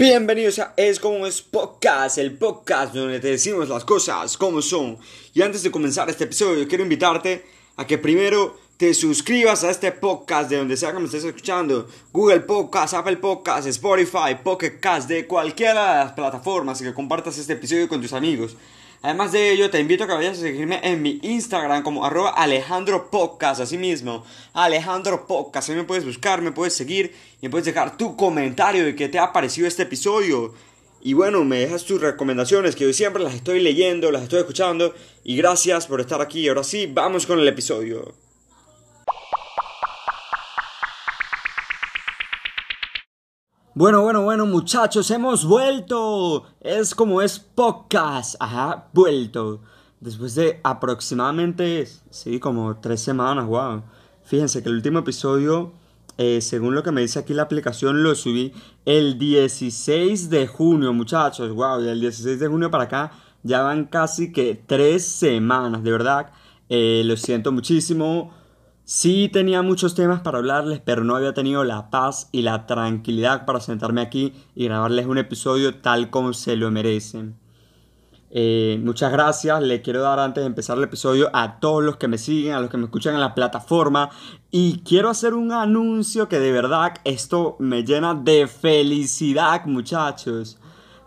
Bienvenidos a Es como es podcast, el podcast donde te decimos las cosas como son. Y antes de comenzar este episodio, quiero invitarte a que primero te suscribas a este podcast de donde sea que me estés escuchando. Google Podcast, Apple Podcast, Spotify, Pocket Cast, de cualquiera de las plataformas y que compartas este episodio con tus amigos. Además de ello, te invito a que vayas a seguirme en mi Instagram como arroba Alejandro Podcast, así mismo. Alejandro Podcast, ahí me puedes buscar, me puedes seguir y me puedes dejar tu comentario de qué te ha parecido este episodio. Y bueno, me dejas tus recomendaciones, que yo siempre las estoy leyendo, las estoy escuchando. Y gracias por estar aquí. Ahora sí, vamos con el episodio. Bueno, bueno, bueno, muchachos, hemos vuelto. Es como es podcast. Ajá, vuelto. Después de aproximadamente, sí, como tres semanas, wow. Fíjense que el último episodio, eh, según lo que me dice aquí la aplicación, lo subí el 16 de junio, muchachos. Wow, y el 16 de junio para acá ya van casi que tres semanas, de verdad. Eh, lo siento muchísimo. Sí tenía muchos temas para hablarles, pero no había tenido la paz y la tranquilidad para sentarme aquí y grabarles un episodio tal como se lo merecen. Eh, muchas gracias, le quiero dar antes de empezar el episodio a todos los que me siguen, a los que me escuchan en la plataforma y quiero hacer un anuncio que de verdad esto me llena de felicidad muchachos.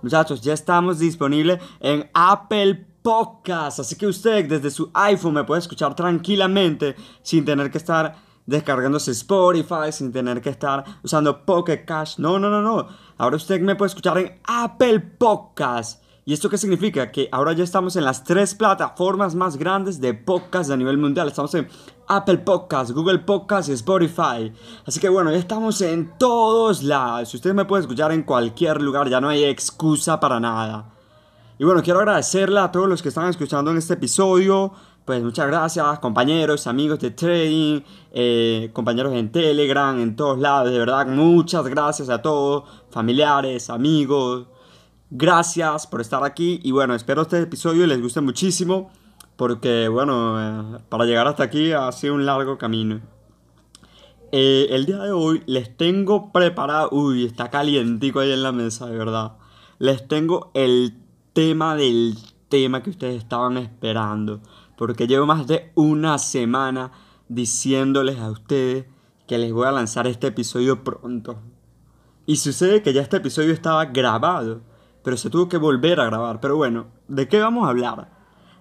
Muchachos, ya estamos disponibles en Apple podcast. Así que usted desde su iPhone me puede escuchar tranquilamente sin tener que estar descargándose Spotify, sin tener que estar usando Pocket Cash. No, no, no, no. Ahora usted me puede escuchar en Apple Podcast. ¿Y esto qué significa? Que ahora ya estamos en las tres plataformas más grandes de podcast a nivel mundial. Estamos en Apple Podcast, Google Podcast y Spotify. Así que bueno, ya estamos en todos lados. Usted me puede escuchar en cualquier lugar, ya no hay excusa para nada. Y bueno, quiero agradecerle a todos los que están escuchando en este episodio. Pues muchas gracias, compañeros, amigos de trading, eh, compañeros en Telegram, en todos lados. De verdad, muchas gracias a todos, familiares, amigos. Gracias por estar aquí. Y bueno, espero este episodio les guste muchísimo. Porque bueno, eh, para llegar hasta aquí ha sido un largo camino. Eh, el día de hoy les tengo preparado. Uy, está calientico ahí en la mesa, de verdad. Les tengo el tema del tema que ustedes estaban esperando. Porque llevo más de una semana diciéndoles a ustedes que les voy a lanzar este episodio pronto. Y sucede que ya este episodio estaba grabado, pero se tuvo que volver a grabar. Pero bueno, ¿de qué vamos a hablar?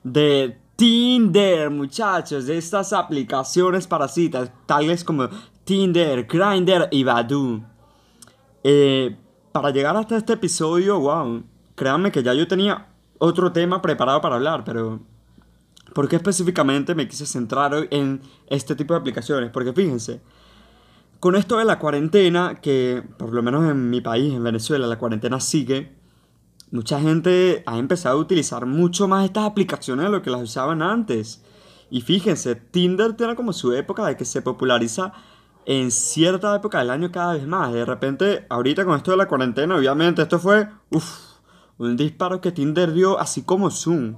De Tinder, muchachos, de estas aplicaciones para citas, tales como Tinder, Grindr y Badoo. Eh, para llegar hasta este episodio, wow, créanme que ya yo tenía otro tema preparado para hablar, pero ¿por qué específicamente me quise centrar hoy en este tipo de aplicaciones? Porque fíjense, con esto de la cuarentena, que por lo menos en mi país, en Venezuela, la cuarentena sigue, mucha gente ha empezado a utilizar mucho más estas aplicaciones de lo que las usaban antes. Y fíjense, Tinder tiene como su época de que se populariza en cierta época del año cada vez más. De repente, ahorita con esto de la cuarentena, obviamente esto fue, uff, un disparo que Tinder dio así como Zoom.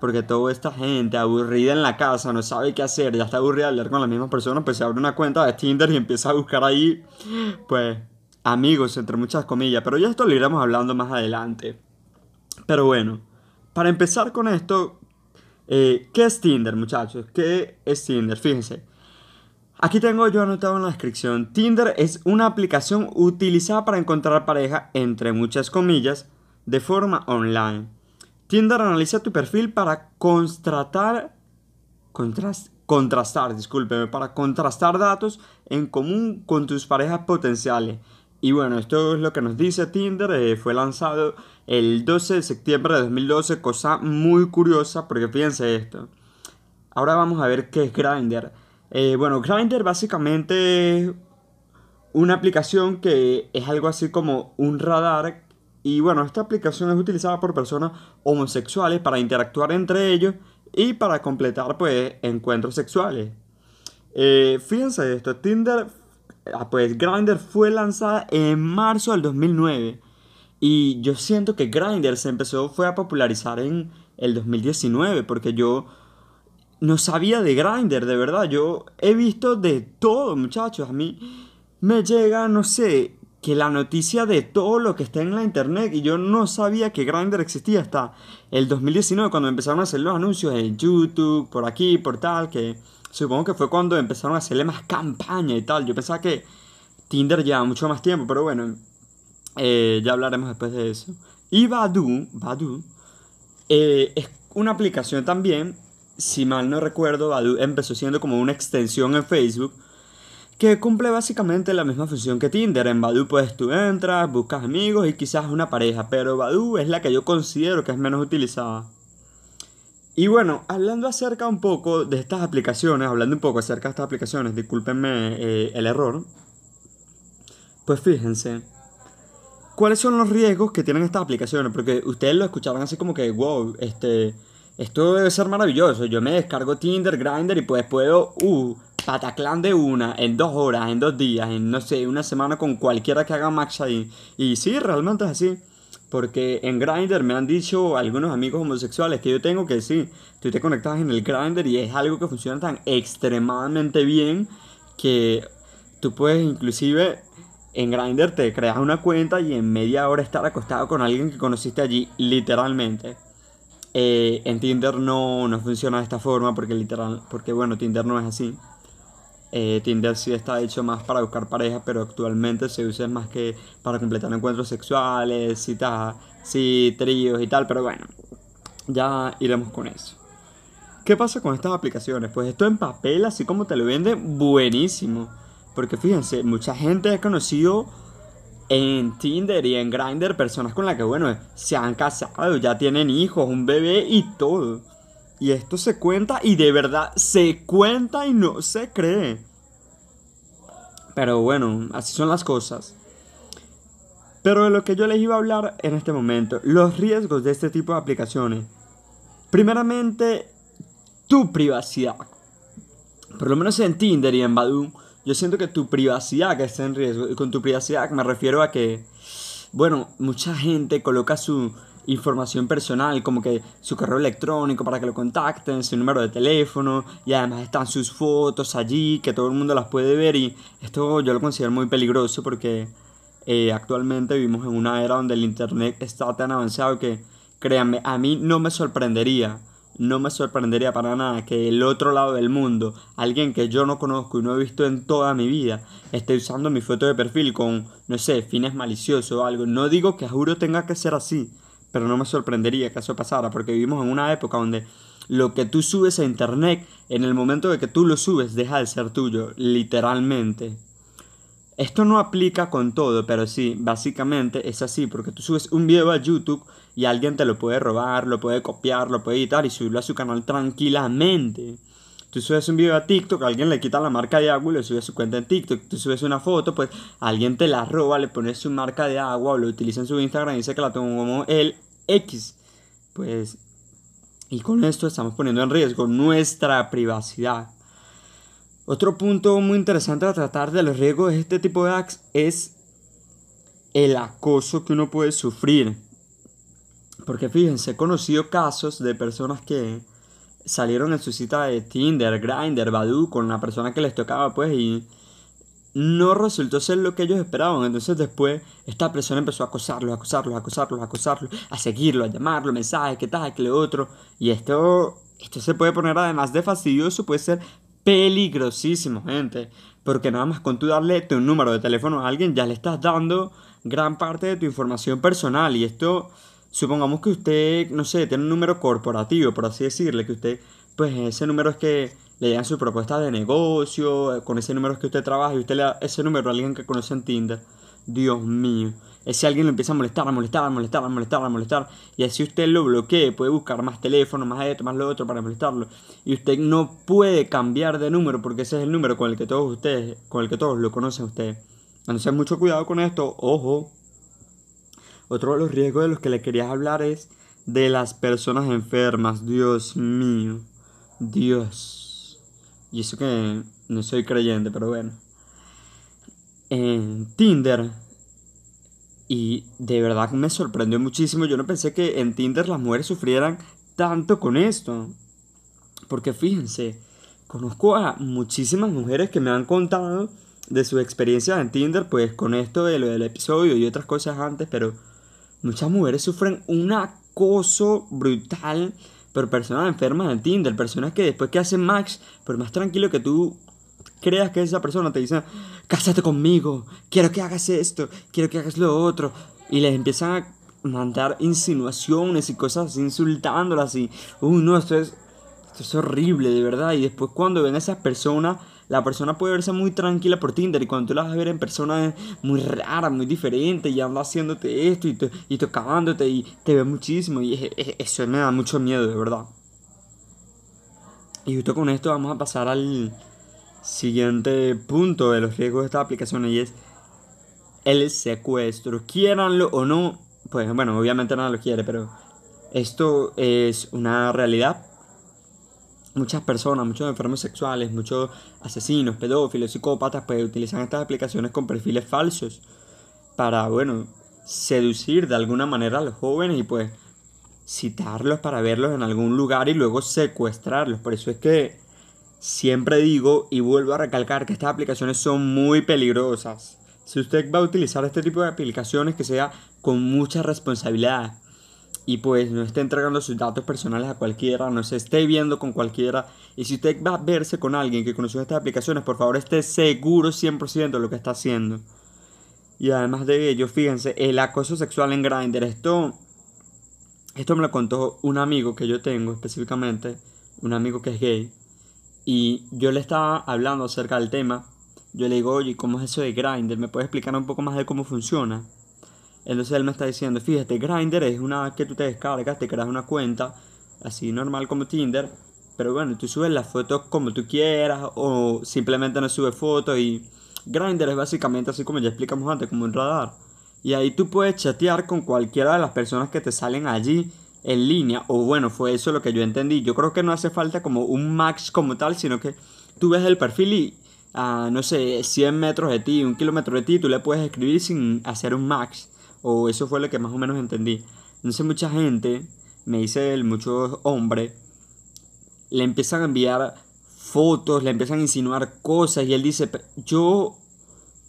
Porque toda esta gente aburrida en la casa no sabe qué hacer, ya está aburrida de hablar con las mismas personas, pues se abre una cuenta de Tinder y empieza a buscar ahí, pues, amigos, entre muchas comillas. Pero ya esto lo iremos hablando más adelante. Pero bueno, para empezar con esto, eh, ¿qué es Tinder, muchachos? ¿Qué es Tinder? Fíjense. Aquí tengo yo anotado en la descripción. Tinder es una aplicación utilizada para encontrar pareja, entre muchas comillas, de forma online. Tinder analiza tu perfil para contrastar, contrastar, discúlpeme, para contrastar datos en común con tus parejas potenciales. Y bueno, esto es lo que nos dice Tinder. Eh, fue lanzado el 12 de septiembre de 2012, cosa muy curiosa porque fíjense esto. Ahora vamos a ver qué es Grindr. Eh, bueno, Grindr básicamente es una aplicación que es algo así como un radar y bueno, esta aplicación es utilizada por personas homosexuales para interactuar entre ellos y para completar pues encuentros sexuales. Eh, fíjense esto, Tinder, ah, pues Grindr fue lanzada en marzo del 2009 y yo siento que Grindr se empezó fue a popularizar en el 2019 porque yo no sabía de Grindr, de verdad, yo he visto de todo, muchachos, a mí me llega, no sé, que la noticia de todo lo que está en la internet y yo no sabía que Grindr existía hasta el 2019 cuando empezaron a hacer los anuncios en YouTube, por aquí, por tal, que supongo que fue cuando empezaron a hacerle más campaña y tal. Yo pensaba que Tinder lleva mucho más tiempo, pero bueno, eh, ya hablaremos después de eso. Y Badu, Badu eh, es una aplicación también, si mal no recuerdo, Badu empezó siendo como una extensión en Facebook que cumple básicamente la misma función que Tinder. En Badu pues tú entras, buscas amigos y quizás una pareja, pero Badu es la que yo considero que es menos utilizada. Y bueno, hablando acerca un poco de estas aplicaciones, hablando un poco acerca de estas aplicaciones, discúlpenme eh, el error, pues fíjense, ¿cuáles son los riesgos que tienen estas aplicaciones? Porque ustedes lo escuchaban así como que, wow, este, esto debe ser maravilloso. Yo me descargo Tinder, Grindr y pues puedo, uh, pataclan de una, en dos horas, en dos días, en no sé, una semana con cualquiera que haga match ahí. Y sí, realmente es así. Porque en Grindr me han dicho algunos amigos homosexuales que yo tengo que sí, tú te conectas en el Grindr y es algo que funciona tan extremadamente bien que tú puedes inclusive en Grindr te creas una cuenta y en media hora estar acostado con alguien que conociste allí, literalmente. Eh, en Tinder no, no funciona de esta forma porque literal, porque bueno, Tinder no es así. Eh, Tinder sí está hecho más para buscar pareja, pero actualmente se usa más que para completar encuentros sexuales, citas, tríos y tal, pero bueno, ya iremos con eso. ¿Qué pasa con estas aplicaciones? Pues esto en papel, así como te lo venden, buenísimo. Porque fíjense, mucha gente ha conocido en Tinder y en Grindr personas con las que, bueno, se han casado, ya tienen hijos, un bebé y todo. Y esto se cuenta y de verdad se cuenta y no se cree. Pero bueno, así son las cosas. Pero de lo que yo les iba a hablar en este momento, los riesgos de este tipo de aplicaciones. Primeramente, tu privacidad. Por lo menos en Tinder y en Badoo, yo siento que tu privacidad está en riesgo. Y con tu privacidad me refiero a que, bueno, mucha gente coloca su información personal, como que su correo electrónico para que lo contacten, su número de teléfono, y además están sus fotos allí, que todo el mundo las puede ver, y esto yo lo considero muy peligroso porque eh, actualmente vivimos en una era donde el Internet está tan avanzado que, créanme, a mí no me sorprendería, no me sorprendería para nada que el otro lado del mundo, alguien que yo no conozco y no he visto en toda mi vida, esté usando mi foto de perfil con, no sé, fines maliciosos o algo. No digo que juro tenga que ser así, pero no me sorprendería que eso pasara, porque vivimos en una época donde lo que tú subes a internet, en el momento de que tú lo subes, deja de ser tuyo, literalmente. Esto no aplica con todo, pero sí, básicamente es así, porque tú subes un video a YouTube y alguien te lo puede robar, lo puede copiar, lo puede editar y subirlo a su canal tranquilamente. Tú subes un video a TikTok, alguien le quita la marca de agua y lo sube su cuenta en TikTok. Tú subes una foto, pues alguien te la roba, le pone su marca de agua o lo utiliza en su Instagram y dice que la tomó el X. Pues, y con esto estamos poniendo en riesgo nuestra privacidad. Otro punto muy interesante a tratar de los riesgos de este tipo de apps es el acoso que uno puede sufrir. Porque fíjense, he conocido casos de personas que salieron en su cita de Tinder, Grindr, Badoo con la persona que les tocaba, pues, y no resultó ser lo que ellos esperaban. Entonces después esta persona empezó a acosarlos, a acosarlos, a acosarlos, a acosarlos, a seguirlo, a llamarlo, mensajes, que tal, que lo otro. Y esto, esto se puede poner además de fastidioso, puede ser peligrosísimo, gente. Porque nada más con tú darle tu número de teléfono a alguien, ya le estás dando gran parte de tu información personal. Y esto supongamos que usted, no sé, tiene un número corporativo, por así decirle, que usted, pues ese número es que le llegan su propuesta de negocio, con ese número es que usted trabaja y usted le da ese número a alguien que conoce en Tinder. Dios mío. Ese alguien lo empieza a molestar, a molestar, a molestar, a molestar, a molestar. Y así usted lo bloquee, puede buscar más teléfono, más esto, más lo otro para molestarlo. Y usted no puede cambiar de número porque ese es el número con el que todos ustedes, con el que todos lo conocen ustedes. Entonces mucho cuidado con esto, ojo. Otro de los riesgos de los que le quería hablar es de las personas enfermas. Dios mío. Dios. Y eso que no soy creyente, pero bueno. En Tinder. Y de verdad me sorprendió muchísimo. Yo no pensé que en Tinder las mujeres sufrieran tanto con esto. Porque fíjense, conozco a muchísimas mujeres que me han contado de sus experiencias en Tinder, pues con esto de lo del episodio y otras cosas antes, pero muchas mujeres sufren un acoso brutal por personas enfermas en Tinder, personas que después que hacen Max, por más tranquilo que tú creas que esa persona te dice, cásate conmigo, quiero que hagas esto, quiero que hagas lo otro, y les empiezan a mandar insinuaciones y cosas insultándolas y, uy, no, esto es, esto es horrible, de verdad, y después cuando ven a esas personas, la persona puede verse muy tranquila por Tinder y cuando tú la vas a ver en persona es muy rara, muy diferente y anda haciéndote esto y, y tocándote y te ve muchísimo y eso me da mucho miedo, de verdad. Y justo con esto vamos a pasar al siguiente punto de los riesgos de esta aplicación y es el secuestro. Quieranlo o no, pues bueno, obviamente nada lo quiere, pero esto es una realidad muchas personas, muchos enfermos sexuales, muchos asesinos, pedófilos, psicópatas, pues utilizan estas aplicaciones con perfiles falsos para, bueno, seducir de alguna manera a los jóvenes y pues citarlos para verlos en algún lugar y luego secuestrarlos. Por eso es que siempre digo y vuelvo a recalcar que estas aplicaciones son muy peligrosas. Si usted va a utilizar este tipo de aplicaciones, que sea con mucha responsabilidad y pues no esté entregando sus datos personales a cualquiera, no se esté viendo con cualquiera. Y si usted va a verse con alguien que conoció estas aplicaciones, por favor esté seguro 100% de lo que está haciendo. Y además de ello, fíjense, el acoso sexual en Grindr, esto, esto me lo contó un amigo que yo tengo específicamente, un amigo que es gay. Y yo le estaba hablando acerca del tema. Yo le digo, oye, ¿cómo es eso de Grindr? ¿Me puedes explicar un poco más de cómo funciona? Entonces él me está diciendo, fíjate, Grindr es una que tú te descargas, te creas una cuenta, así normal como Tinder, pero bueno, tú subes las fotos como tú quieras o simplemente no subes fotos y Grindr es básicamente así como ya explicamos antes, como un radar. Y ahí tú puedes chatear con cualquiera de las personas que te salen allí en línea. O bueno, fue eso lo que yo entendí. Yo creo que no hace falta como un max como tal, sino que tú ves el perfil y a, no sé, 100 metros de ti, un kilómetro de ti, tú le puedes escribir sin hacer un max. O eso fue lo que más o menos entendí. Entonces mucha gente, me dice él, muchos hombres, le empiezan a enviar fotos, le empiezan a insinuar cosas y él dice, yo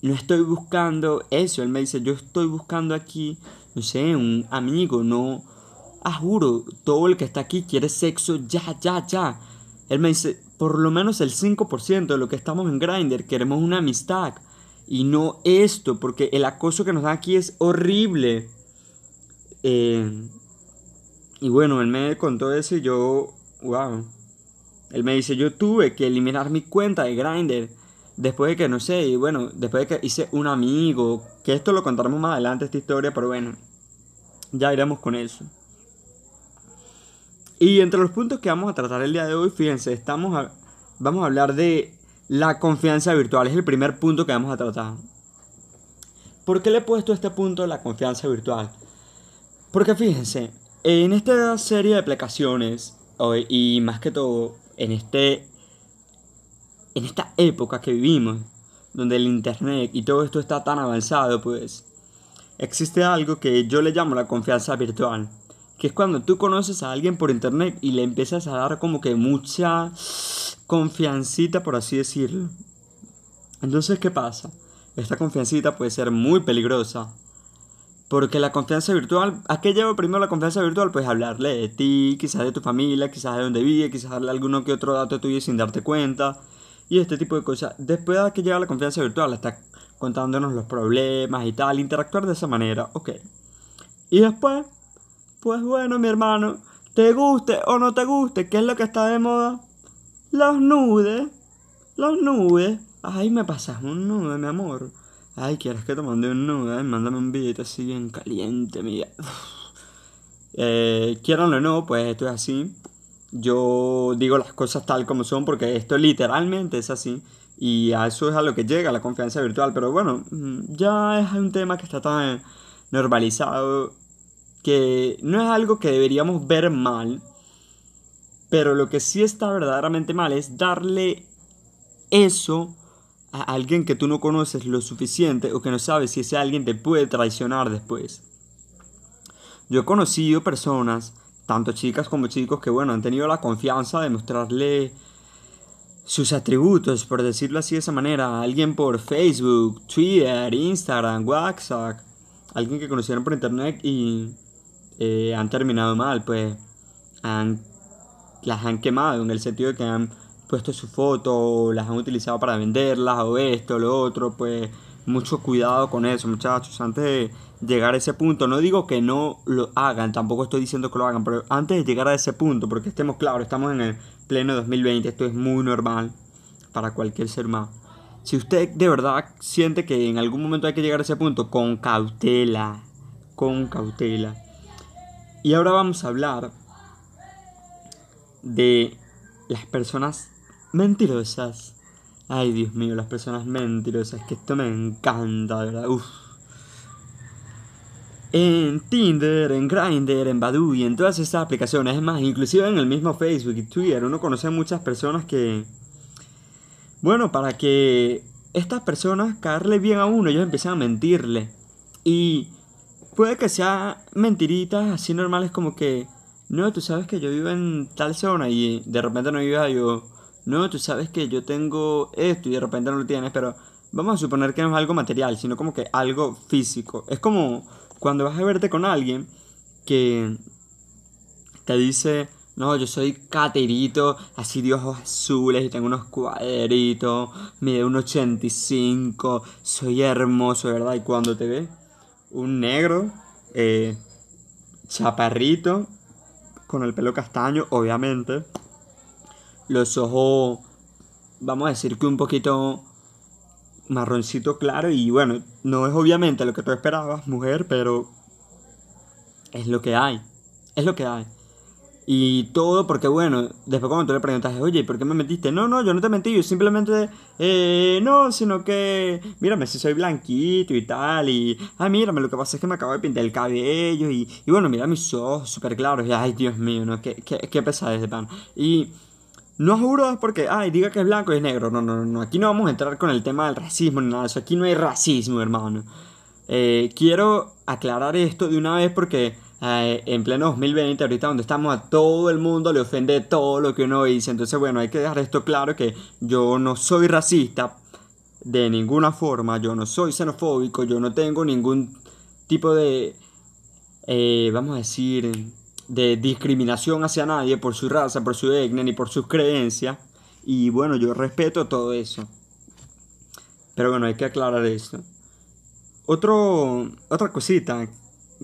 no estoy buscando eso. Él me dice, yo estoy buscando aquí, no sé, un amigo, no... Ah, juro, todo el que está aquí quiere sexo ya, ya, ya. Él me dice, por lo menos el 5% de lo que estamos en Grindr queremos una amistad y no esto, porque el acoso que nos da aquí es horrible. Eh, y bueno, él me contó eso y yo, wow. Él me dice, yo tuve que eliminar mi cuenta de Grindr después de que, no sé, y bueno, después de que hice un amigo, que esto lo contaremos más adelante, esta historia, pero bueno, ya iremos con eso. Y entre los puntos que vamos a tratar el día de hoy, fíjense, estamos vamos a hablar de la confianza virtual es el primer punto que vamos a tratar. ¿Por qué le he puesto este punto de la confianza virtual? Porque fíjense, en esta serie de aplicaciones, y más que todo en, este, en esta época que vivimos, donde el internet y todo esto está tan avanzado, pues existe algo que yo le llamo la confianza virtual, que es cuando tú conoces a alguien por internet y le empiezas a dar como que mucha confiancita, por así decirlo. Entonces, ¿qué pasa? Esta confiancita puede ser muy peligrosa. Porque la confianza virtual, ¿a qué lleva primero la confianza virtual? Pues hablarle de ti, quizás de tu familia, quizás de dónde vive, quizás darle alguno que otro dato tuyo sin darte cuenta. Y este tipo de cosas. Después de que llega la confianza virtual, está contándonos los problemas y tal, interactuar de esa manera, ok. Y después, pues bueno, mi hermano, te guste o no te guste, ¿qué es lo que está de moda? Los nudes. Los nudes. Ay, me pasas un nude, mi amor. Ay, ¿quieres que te mande un nude? Ay, mándame un billete así bien caliente, mira. Eh, quieran o no, pues esto es así. Yo digo las cosas tal como son porque esto literalmente es así. Y a eso es a lo que llega la confianza virtual. Pero bueno, mm, ya es un tema que está tan normalizado que no es algo que deberíamos ver mal pero lo que sí está verdaderamente mal es darle eso a alguien que tú no conoces lo suficiente o que no sabes si ese alguien te puede traicionar después. Yo he conocido personas, tanto chicas como chicos, que bueno, han tenido la confianza de mostrarle sus atributos, por decirlo así de esa manera, alguien por Facebook, Twitter, Instagram, WhatsApp, alguien que conocieron por internet y eh, han terminado mal, pues han, las han quemado en el sentido de que han puesto su foto, las han utilizado para venderlas o esto, lo otro, pues mucho cuidado con eso, muchachos, antes de llegar a ese punto, no digo que no lo hagan, tampoco estoy diciendo que lo hagan, pero antes de llegar a ese punto, porque estemos claros, estamos en el pleno 2020, esto es muy normal para cualquier ser humano. Si usted de verdad siente que en algún momento hay que llegar a ese punto, con cautela, con cautela. Y ahora vamos a hablar de las personas mentirosas. Ay, Dios mío, las personas mentirosas, que esto me encanta, verdad. En Tinder, en Grindr, en Badoo y en todas estas aplicaciones, es más, inclusive en el mismo Facebook y Twitter, uno conoce a muchas personas que... Bueno, para que estas personas caerle bien a uno, ellos empiezan a mentirle. Y puede que sea mentiritas así normales como que, no, tú sabes que yo vivo en tal zona y de repente no vivo yo no, tú sabes que yo tengo esto y de repente no lo tienes, pero vamos a suponer que no es algo material, sino como que algo físico. Es como cuando vas a verte con alguien que te dice, no, yo soy caterito, así de ojos azules y tengo unos cuadritos, mide un 85, soy hermoso, ¿verdad? Y cuando te ve un negro, eh, chaparrito, con el pelo castaño, obviamente los ojos, vamos a decir que un poquito marroncito claro y bueno, no es obviamente lo que tú esperabas, mujer, pero es lo que hay, es lo que hay. Y todo porque, bueno, después cuando tú le preguntas, oye, ¿por qué me metiste? No, no, yo no te mentí, yo simplemente, eh, no, sino que, mírame, si soy blanquito y tal, y, ay, mírame, lo que pasa es que me acabo de pintar el cabello, y, y bueno, mira mis ojos súper claros, y, ay, Dios mío, ¿no? Qué, qué, qué pesadez de pan. Y no juro porque, ay, diga que es blanco y es negro. No, no, no. Aquí no vamos a entrar con el tema del racismo ni nada eso. Aquí no hay racismo, hermano. Eh, quiero aclarar esto de una vez porque en pleno 2020, ahorita donde estamos, a todo el mundo le ofende todo lo que uno dice. Entonces, bueno, hay que dejar esto claro que yo no soy racista de ninguna forma. Yo no soy xenofóbico. Yo no tengo ningún tipo de, eh, vamos a decir de discriminación hacia nadie por su raza, por su etnia, ni por sus creencias. Y bueno, yo respeto todo eso. Pero bueno, hay que aclarar esto. Otro, otra cosita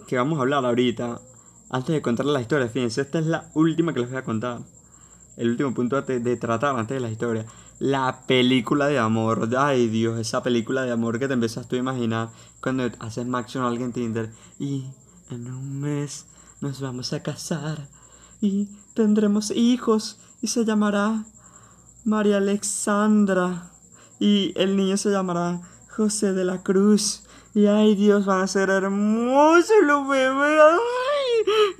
que vamos a hablar ahorita, antes de contarles la historia, fíjense, esta es la última que les voy a contar. El último punto de, tratar antes de la historia. La película de amor. Ay Dios, esa película de amor que te empiezas tú a imaginar cuando haces match con alguien en Tinder. Y en un mes nos vamos a casar y tendremos hijos y se llamará María Alexandra y el niño se llamará José de la Cruz. Y ay Dios, van a ser hermosos los bebés.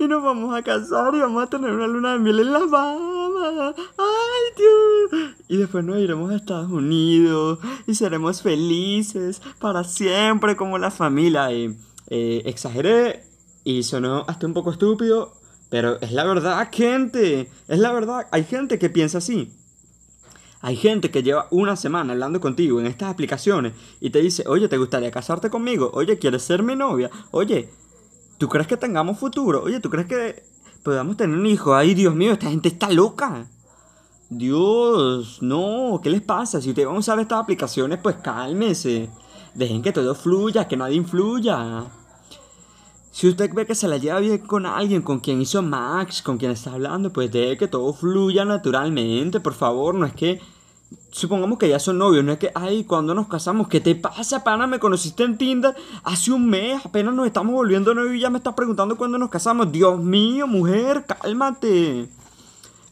y nos vamos a casar y vamos a tener una luna de miel en la Bahamas. Ay Dios. Y después nos iremos a Estados Unidos y seremos felices para siempre como la familia. Eh, exageré y sonó hasta un poco estúpido, pero es la verdad, gente. Es la verdad. Hay gente que piensa así. Hay gente que lleva una semana hablando contigo en estas aplicaciones y te dice, oye, ¿te gustaría casarte conmigo? Oye, ¿quieres ser mi novia? Oye, ¿tú crees que tengamos futuro? Oye, ¿tú crees que podamos tener un hijo? Ay, Dios mío, esta gente está loca. Dios, no, ¿qué les pasa? Si ustedes van a usar estas aplicaciones, pues cálmese. Dejen que todo fluya, que nadie influya. Si usted ve que se la lleva bien con alguien, con quien hizo Max, con quien está hablando, pues deje que todo fluya naturalmente, por favor. No es que. Supongamos que ya son novios, no es que, ay, cuando nos casamos, ¿qué te pasa, pana? Me conociste en Tinder hace un mes, apenas nos estamos volviendo novios y ya me estás preguntando cuándo nos casamos. Dios mío, mujer, cálmate.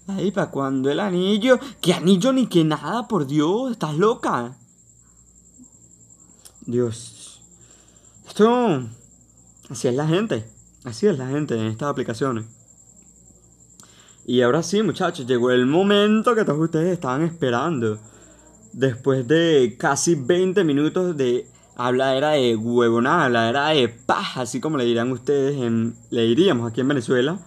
Ay, ¿para cuándo el anillo? ¿Qué anillo ni qué nada, por Dios? ¿Estás loca? Dios. Esto. Así es la gente. Así es la gente en estas aplicaciones. Y ahora sí, muchachos, llegó el momento que todos ustedes estaban esperando. Después de casi 20 minutos de habladera de huevonada, habladera de paja, así como le dirían ustedes, en, le diríamos aquí en Venezuela.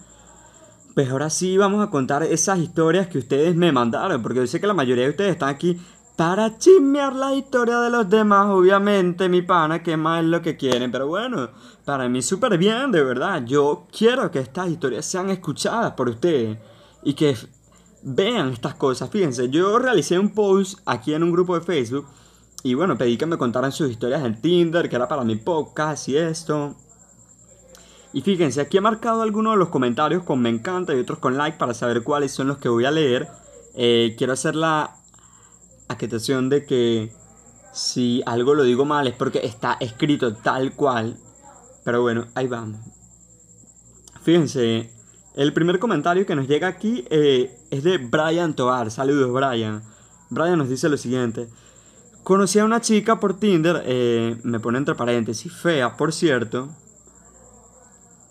Pues ahora sí vamos a contar esas historias que ustedes me mandaron, porque yo sé que la mayoría de ustedes están aquí para chismear la historia de los demás, obviamente, mi pana, que más es lo que quieren, pero bueno, para mí súper bien, de verdad. Yo quiero que estas historias sean escuchadas por ustedes y que vean estas cosas. Fíjense, yo realicé un post aquí en un grupo de Facebook y bueno, pedí que me contaran sus historias en Tinder, que era para mi podcast y esto. Y fíjense, aquí he marcado algunos de los comentarios con me encanta y otros con like para saber cuáles son los que voy a leer. Eh, quiero hacer la aceptación de que si algo lo digo mal es porque está escrito tal cual. Pero bueno, ahí vamos. Fíjense, el primer comentario que nos llega aquí eh, es de Brian Toar. Saludos, Brian. Brian nos dice lo siguiente. Conocí a una chica por Tinder, eh, me pone entre paréntesis, fea, por cierto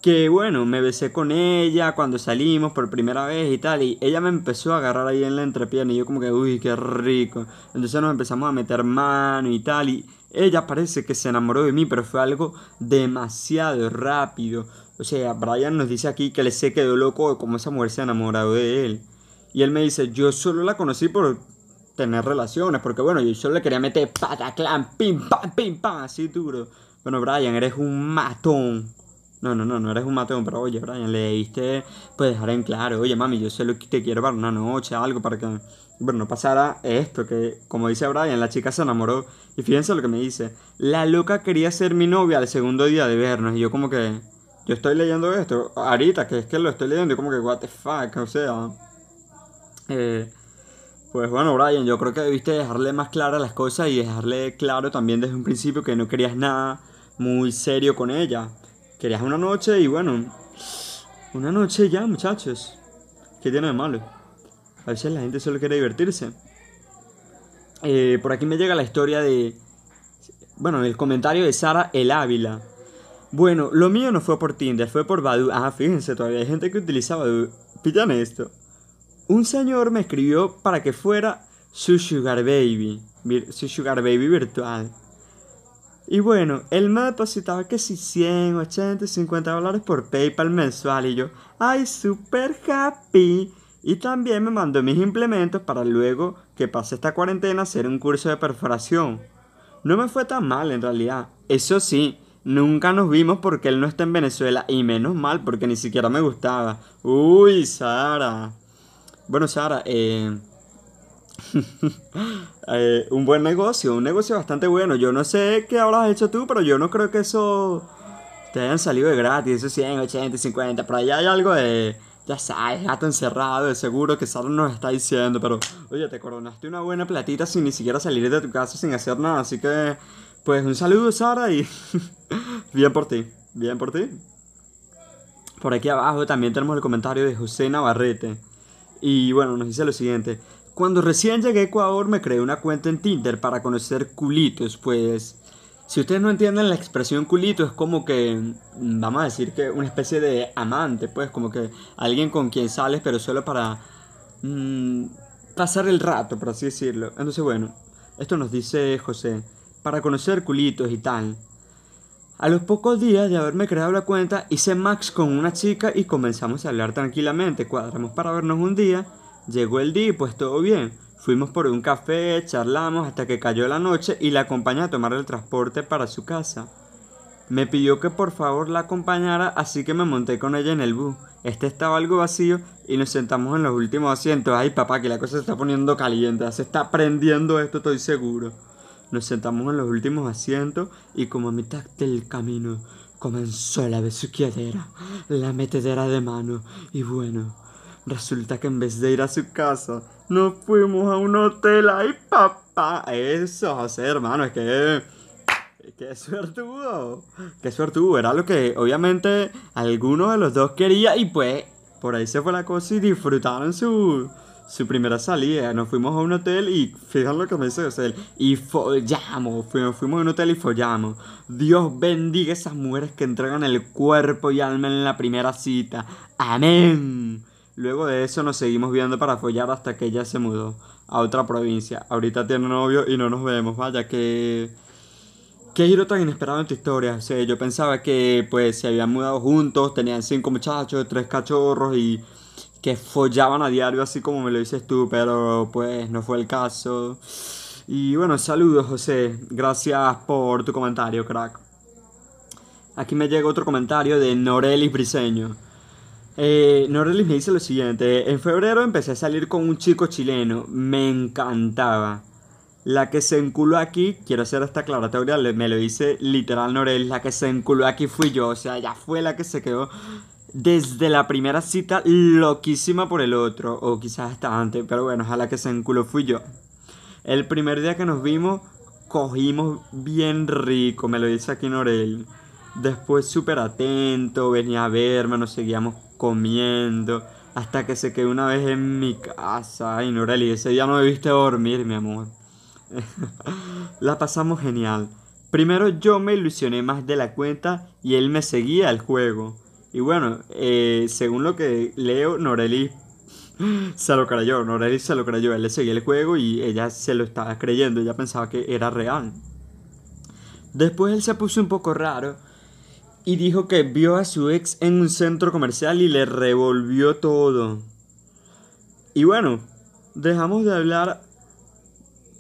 que bueno, me besé con ella cuando salimos por primera vez y tal, y ella me empezó a agarrar ahí en la entrepierna y yo como que, uy, qué rico. Entonces nos empezamos a meter mano y tal, y ella parece que se enamoró de mí, pero fue algo demasiado rápido. O sea, Brian nos dice aquí que le se quedó loco de cómo esa mujer se enamorado de él. Y él me dice, yo solo la conocí por tener relaciones, porque bueno, yo solo le quería meter pataclan, pim, pam, pim, pam, así duro. Bueno, Brian, eres un matón. No, no, no, no eres un mateo, pero oye, Brian, le diste, pues dejar en claro, oye, mami, yo sé lo que te quiero para una noche, algo para que, bueno, no pasara esto, que como dice Brian, la chica se enamoró. Y fíjense lo que me dice, la loca quería ser mi novia al segundo día de vernos. Y yo como que, yo estoy leyendo esto, ahorita, que es que lo estoy leyendo, y como que, what the fuck, o sea... Eh, pues bueno, Brian, yo creo que debiste dejarle más claras las cosas y dejarle claro también desde un principio que no querías nada muy serio con ella. Querías una noche y bueno, una noche ya, muchachos. ¿Qué tiene de malo? A veces la gente solo quiere divertirse. Eh, por aquí me llega la historia de. Bueno, el comentario de Sara El Ávila. Bueno, lo mío no fue por Tinder, fue por Badu. Ah, fíjense, todavía hay gente que utiliza Badu. Pillan esto. Un señor me escribió para que fuera su sugar baby. Su sugar baby virtual. Y bueno, él me depositaba que si 100, 80, 50 dólares por PayPal mensual y yo, ay, super happy. Y también me mandó mis implementos para luego que pase esta cuarentena hacer un curso de perforación. No me fue tan mal en realidad. Eso sí, nunca nos vimos porque él no está en Venezuela y menos mal porque ni siquiera me gustaba. Uy, Sara. Bueno, Sara, eh... Eh, un buen negocio, un negocio bastante bueno. Yo no sé qué habrás hecho tú, pero yo no creo que eso te hayan salido de gratis, esos 100, 80, 50. Por allá hay algo de, ya sabes, gato encerrado, de seguro que Sara nos está diciendo. Pero, oye, te coronaste una buena platita sin ni siquiera salir de tu casa, sin hacer nada. Así que, pues un saludo, Sara, y bien por ti, bien por ti. Por aquí abajo también tenemos el comentario de José Navarrete. Y bueno, nos dice lo siguiente. Cuando recién llegué a Ecuador me creé una cuenta en Tinder para conocer culitos, pues si ustedes no entienden la expresión culito es como que, mm, vamos a decir que una especie de amante, pues como que alguien con quien sales pero solo para mm, pasar el rato, por así decirlo. Entonces bueno, esto nos dice José, para conocer culitos y tal. A los pocos días de haberme creado la cuenta hice Max con una chica y comenzamos a hablar tranquilamente, cuadramos para vernos un día Llegó el día y pues todo bien. Fuimos por un café, charlamos hasta que cayó la noche y la acompañé a tomar el transporte para su casa. Me pidió que por favor la acompañara, así que me monté con ella en el bus. Este estaba algo vacío y nos sentamos en los últimos asientos. Ay, papá, que la cosa se está poniendo caliente, se está prendiendo esto, estoy seguro. Nos sentamos en los últimos asientos y como a mitad del camino comenzó la besuqueadera, la metedera de mano y bueno, Resulta que en vez de ir a su casa, nos fuimos a un hotel. ¡Ay, papá! Eso, José, hermano, es que... ¡Qué suertudo! ¡Qué suertudo! Era lo que obviamente alguno de los dos quería y pues por ahí se fue la cosa y disfrutaron su, su primera salida. Nos fuimos a un hotel y fíjate lo que me dice José. Y follamos. Fuimos, fuimos a un hotel y follamos. Dios bendiga esas mujeres que entregan el cuerpo y alma en la primera cita. Amén. Luego de eso nos seguimos viendo para follar hasta que ella se mudó a otra provincia. Ahorita tiene novio y no nos vemos. Vaya, que... Qué giro tan inesperado en tu historia. O sea, yo pensaba que pues se habían mudado juntos, tenían cinco muchachos, tres cachorros y que follaban a diario así como me lo dices tú, pero pues no fue el caso. Y bueno, saludos José, gracias por tu comentario, crack. Aquí me llega otro comentario de Norelis Briseño. Eh, Norelis me dice lo siguiente, en febrero empecé a salir con un chico chileno, me encantaba. La que se enculó aquí, quiero hacer esta aclaratoria, me lo dice literal Norelis, la que se enculó aquí fui yo, o sea, ya fue la que se quedó desde la primera cita loquísima por el otro, o quizás hasta antes, pero bueno, ojalá que se enculó fui yo. El primer día que nos vimos, cogimos bien rico, me lo dice aquí Norel. Después súper atento, venía a verme, nos seguíamos comiendo, hasta que se quedó una vez en mi casa. Ay, Norel, y ese día no me viste dormir, mi amor. la pasamos genial. Primero yo me ilusioné más de la cuenta y él me seguía al juego. Y bueno, eh, según lo que leo, Noreli se lo creyó, Noreli se lo creyó, él le seguía el juego y ella se lo estaba creyendo, ella pensaba que era real. Después él se puso un poco raro y dijo que vio a su ex en un centro comercial y le revolvió todo. Y bueno, dejamos de hablar,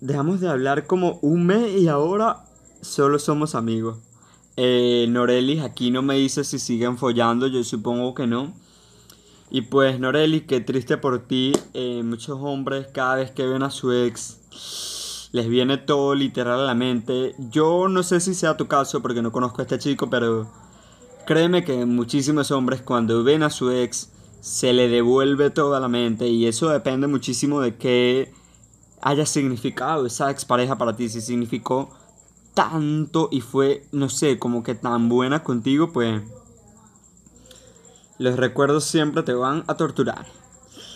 dejamos de hablar como un mes y ahora solo somos amigos. Eh, Norelis aquí no me dice si siguen follando, yo supongo que no. Y pues Norelis, qué triste por ti. Eh, muchos hombres cada vez que ven a su ex les viene todo literal a la mente. Yo no sé si sea tu caso porque no conozco a este chico, pero créeme que muchísimos hombres cuando ven a su ex se le devuelve todo a la mente y eso depende muchísimo de qué haya significado esa expareja para ti. Si significó tanto y fue, no sé, como que tan buena contigo, pues los recuerdos siempre te van a torturar.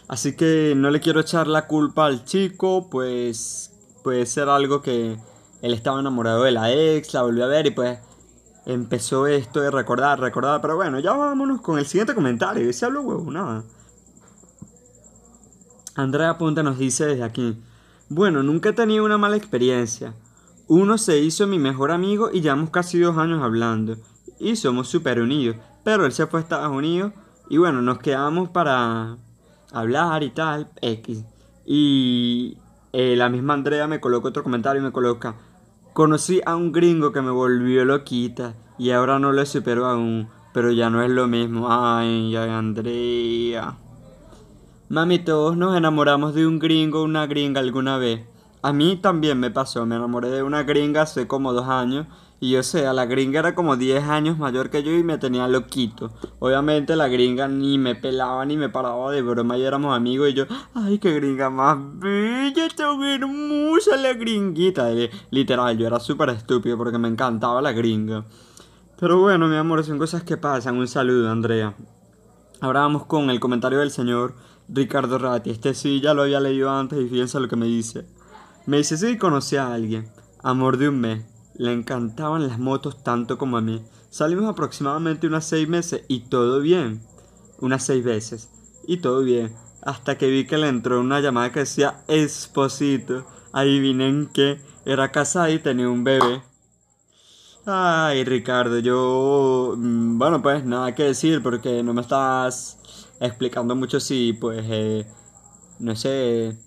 Así que no le quiero echar la culpa al chico, pues puede ser algo que él estaba enamorado de la ex, la volvió a ver y pues empezó esto de recordar, recordar. Pero bueno, ya vámonos con el siguiente comentario. Ese hablo huevo, nada. Andrea Punta nos dice desde aquí. Bueno, nunca he tenido una mala experiencia. Uno se hizo mi mejor amigo y llevamos casi dos años hablando. Y somos súper unidos. Pero él se fue a Estados Unidos y bueno, nos quedamos para hablar y tal. X. Y eh, la misma Andrea me coloca otro comentario y me coloca. Conocí a un gringo que me volvió loquita y ahora no lo supero aún, pero ya no es lo mismo. Ay, ay, Andrea. Mami, todos nos enamoramos de un gringo o una gringa alguna vez. A mí también me pasó, me enamoré de una gringa hace como dos años y yo sé, la gringa era como 10 años mayor que yo y me tenía loquito. Obviamente la gringa ni me pelaba ni me paraba de broma y éramos amigos y yo, ay, qué gringa más bella, tan hermosa la gringuita. literal, yo era súper estúpido porque me encantaba la gringa. Pero bueno, mi amor, son cosas que pasan. Un saludo, Andrea. Ahora vamos con el comentario del señor Ricardo Ratti. Este sí ya lo había leído antes y fíjense lo que me dice. Me dice si conocí a alguien. Amor de un mes. Le encantaban las motos tanto como a mí. Salimos aproximadamente unas seis meses y todo bien. Unas seis veces. Y todo bien. Hasta que vi que le entró una llamada que decía Esposito. Adivinen que era casada y tenía un bebé. Ay, Ricardo, yo... Mm, bueno, pues nada que decir porque no me estás explicando mucho si, pues, eh, no sé,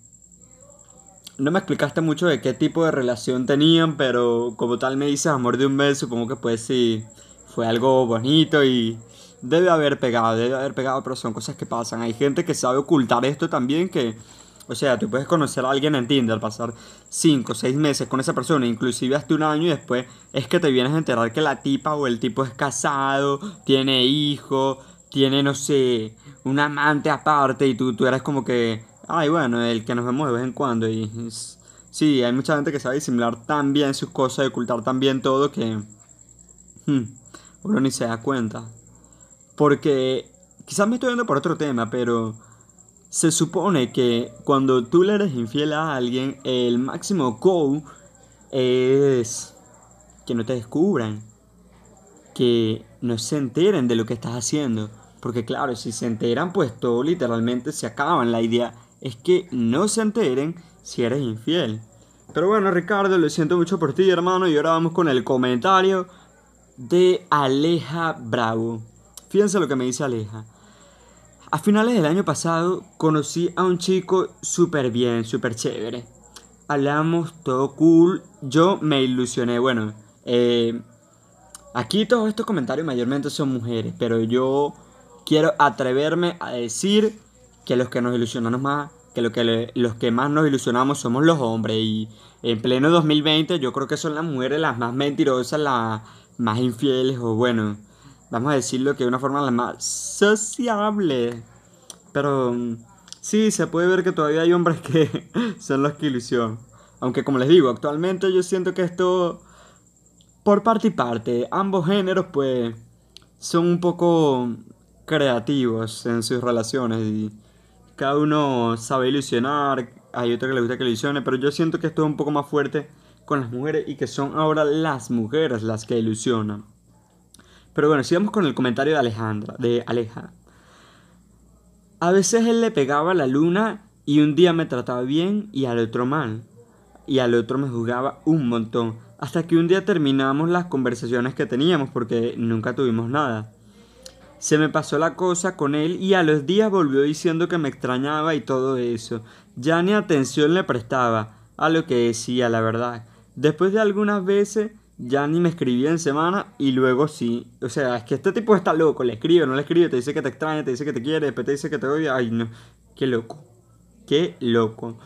no me explicaste mucho de qué tipo de relación tenían, pero como tal me dices amor de un mes, supongo que pues sí fue algo bonito y debe haber pegado, debe haber pegado, pero son cosas que pasan. Hay gente que sabe ocultar esto también que, o sea, tú puedes conocer a alguien en Tinder, pasar 5 o 6 meses con esa persona, inclusive hasta un año y después es que te vienes a enterar que la tipa o el tipo es casado, tiene hijo, tiene, no sé, un amante aparte y tú, tú eres como que Ay, bueno, el que nos vemos de vez en cuando. Y sí, hay mucha gente que sabe disimular tan bien sus cosas y ocultar tan bien todo que hmm, uno ni se da cuenta. Porque quizás me estoy yendo por otro tema, pero se supone que cuando tú le eres infiel a alguien, el máximo goal es que no te descubran, que no se enteren de lo que estás haciendo. Porque claro, si se enteran, pues todo literalmente se acaba. La idea es que no se enteren si eres infiel. Pero bueno, Ricardo, lo siento mucho por ti, hermano. Y ahora vamos con el comentario de Aleja Bravo. Fíjense lo que me dice Aleja. A finales del año pasado conocí a un chico súper bien, súper chévere. Hablamos todo cool. Yo me ilusioné. Bueno, eh, aquí todos estos comentarios mayormente son mujeres, pero yo quiero atreverme a decir que los que nos ilusionamos más, que, lo que los que más nos ilusionamos somos los hombres. Y en pleno 2020 yo creo que son las mujeres las más mentirosas, las más infieles o bueno, vamos a decirlo que de una forma la más sociable. Pero sí, se puede ver que todavía hay hombres que son los que ilusionan. Aunque como les digo, actualmente yo siento que esto, por parte y parte, ambos géneros pues son un poco creativos en sus relaciones cada uno sabe ilusionar, hay otro que le gusta que ilusione, pero yo siento que esto es un poco más fuerte con las mujeres y que son ahora las mujeres las que ilusionan. Pero bueno, sigamos con el comentario de Alejandra, de Aleja. A veces él le pegaba la luna y un día me trataba bien y al otro mal. Y al otro me juzgaba un montón. Hasta que un día terminamos las conversaciones que teníamos porque nunca tuvimos nada. Se me pasó la cosa con él y a los días volvió diciendo que me extrañaba y todo eso. Ya ni atención le prestaba a lo que decía, la verdad. Después de algunas veces ya ni me escribía en semana y luego sí. O sea, es que este tipo está loco, le escribe, no le escribe, te dice que te extraña, te dice que te quiere, después te dice que te odia. Ay, no, qué loco, qué loco.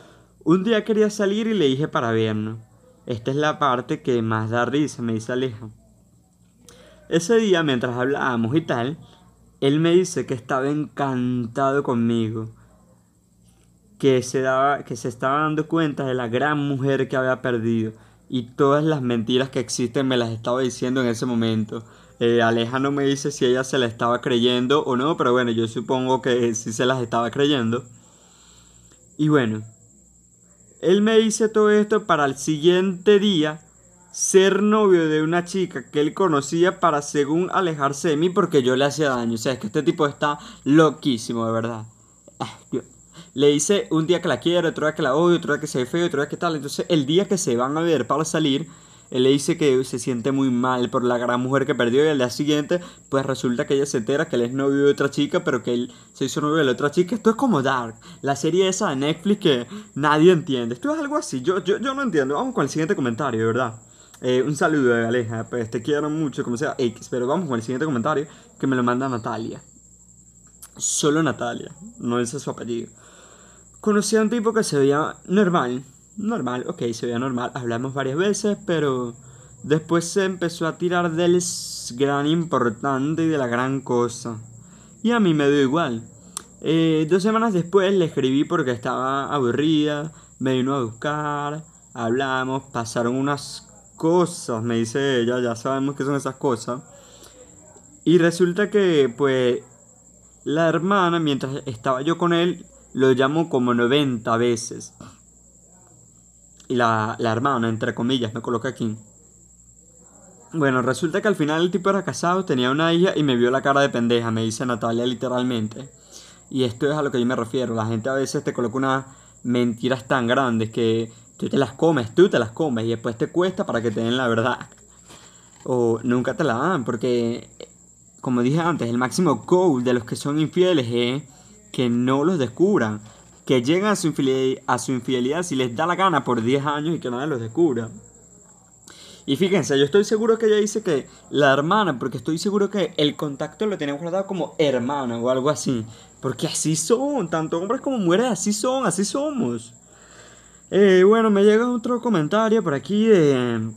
Un día quería salir y le dije para vernos. Esta es la parte que más da risa, me dice Aleja. Ese día, mientras hablábamos y tal, él me dice que estaba encantado conmigo. Que se, daba, que se estaba dando cuenta de la gran mujer que había perdido y todas las mentiras que existen me las estaba diciendo en ese momento. Eh, Aleja no me dice si ella se la estaba creyendo o no, pero bueno, yo supongo que sí se las estaba creyendo. Y bueno, él me dice todo esto para el siguiente día ser novio de una chica que él conocía para según alejarse de mí porque yo le hacía daño. O sea, es que este tipo está loquísimo, de verdad. Ah, le dice un día que la quiere, otro día que la odio, otro día que se ve feo, otro día que tal. Entonces, el día que se van a ver para salir, él le dice que se siente muy mal por la gran mujer que perdió y al día siguiente, pues resulta que ella se entera que él es novio de otra chica, pero que él se hizo novio de la otra chica. Esto es como Dark, la serie esa de Netflix que nadie entiende. Esto es algo así, yo, yo, yo no entiendo. Vamos con el siguiente comentario, verdad. Eh, un saludo Aleja, pues te quiero mucho, como sea X, pero vamos con el siguiente comentario que me lo manda Natalia. Solo Natalia, no dice su apellido. Conocí a un tipo que se veía normal. Normal, ok, se veía normal. Hablamos varias veces, pero después se empezó a tirar del gran importante y de la gran cosa. Y a mí me dio igual. Eh, dos semanas después le escribí porque estaba aburrida. Me vino a buscar. Hablamos, pasaron unas cosas, me dice ella, ya sabemos qué son esas cosas. Y resulta que, pues, la hermana, mientras estaba yo con él, lo llamo como 90 veces. Y la, la hermana, entre comillas, me coloca aquí. Bueno, resulta que al final el tipo era casado, tenía una hija y me vio la cara de pendeja, me dice Natalia literalmente. Y esto es a lo que yo me refiero. La gente a veces te coloca unas mentiras tan grandes que tú te las comes, tú te las comes y después te cuesta para que te den la verdad. O nunca te la dan, porque, como dije antes, el máximo goal de los que son infieles es que no los descubran, que lleguen a su, infidelidad, a su infidelidad si les da la gana por 10 años y que nadie los descubra. Y fíjense, yo estoy seguro que ella dice que la hermana, porque estoy seguro que el contacto lo tienen guardado como hermana o algo así. Porque así son, tanto hombres como mujeres, así son, así somos. Eh, bueno, me llega otro comentario por aquí de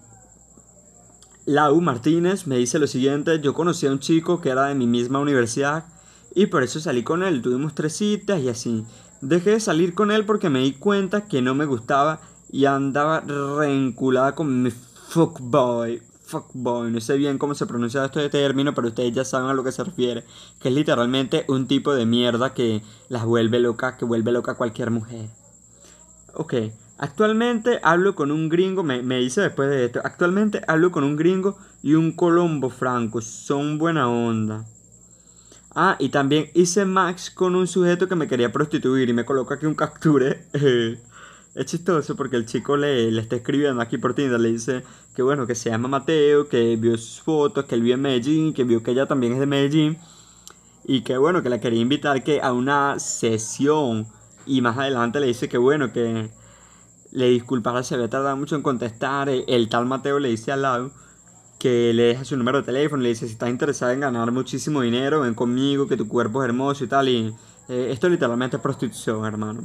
Lau Martínez. Me dice lo siguiente, yo conocí a un chico que era de mi misma universidad y por eso salí con él. Tuvimos tres citas y así. Dejé de salir con él porque me di cuenta que no me gustaba y andaba reenculada con mi fuckboy. Fuckboy, no sé bien cómo se pronuncia este término, pero ustedes ya saben a lo que se refiere. Que es literalmente un tipo de mierda que las vuelve loca, que vuelve loca a cualquier mujer. Ok, actualmente hablo con un gringo, me, me dice después de esto, actualmente hablo con un gringo y un colombo franco, son buena onda. Ah, y también hice Max con un sujeto que me quería prostituir y me coloca aquí un capture. es chistoso porque el chico le, le está escribiendo aquí por Tinder, le dice que bueno, que se llama Mateo, que vio sus fotos, que él vive en Medellín, que vio que ella también es de Medellín. y que bueno, que la quería invitar que a una sesión y más adelante le dice que bueno, que le disculpara, se había tardado mucho en contestar, el, tal Mateo le dice al lado que le deja su número de teléfono, le dice si estás interesado en ganar muchísimo dinero, ven conmigo, que tu cuerpo es hermoso y tal, y eh, esto literalmente es prostitución, hermano.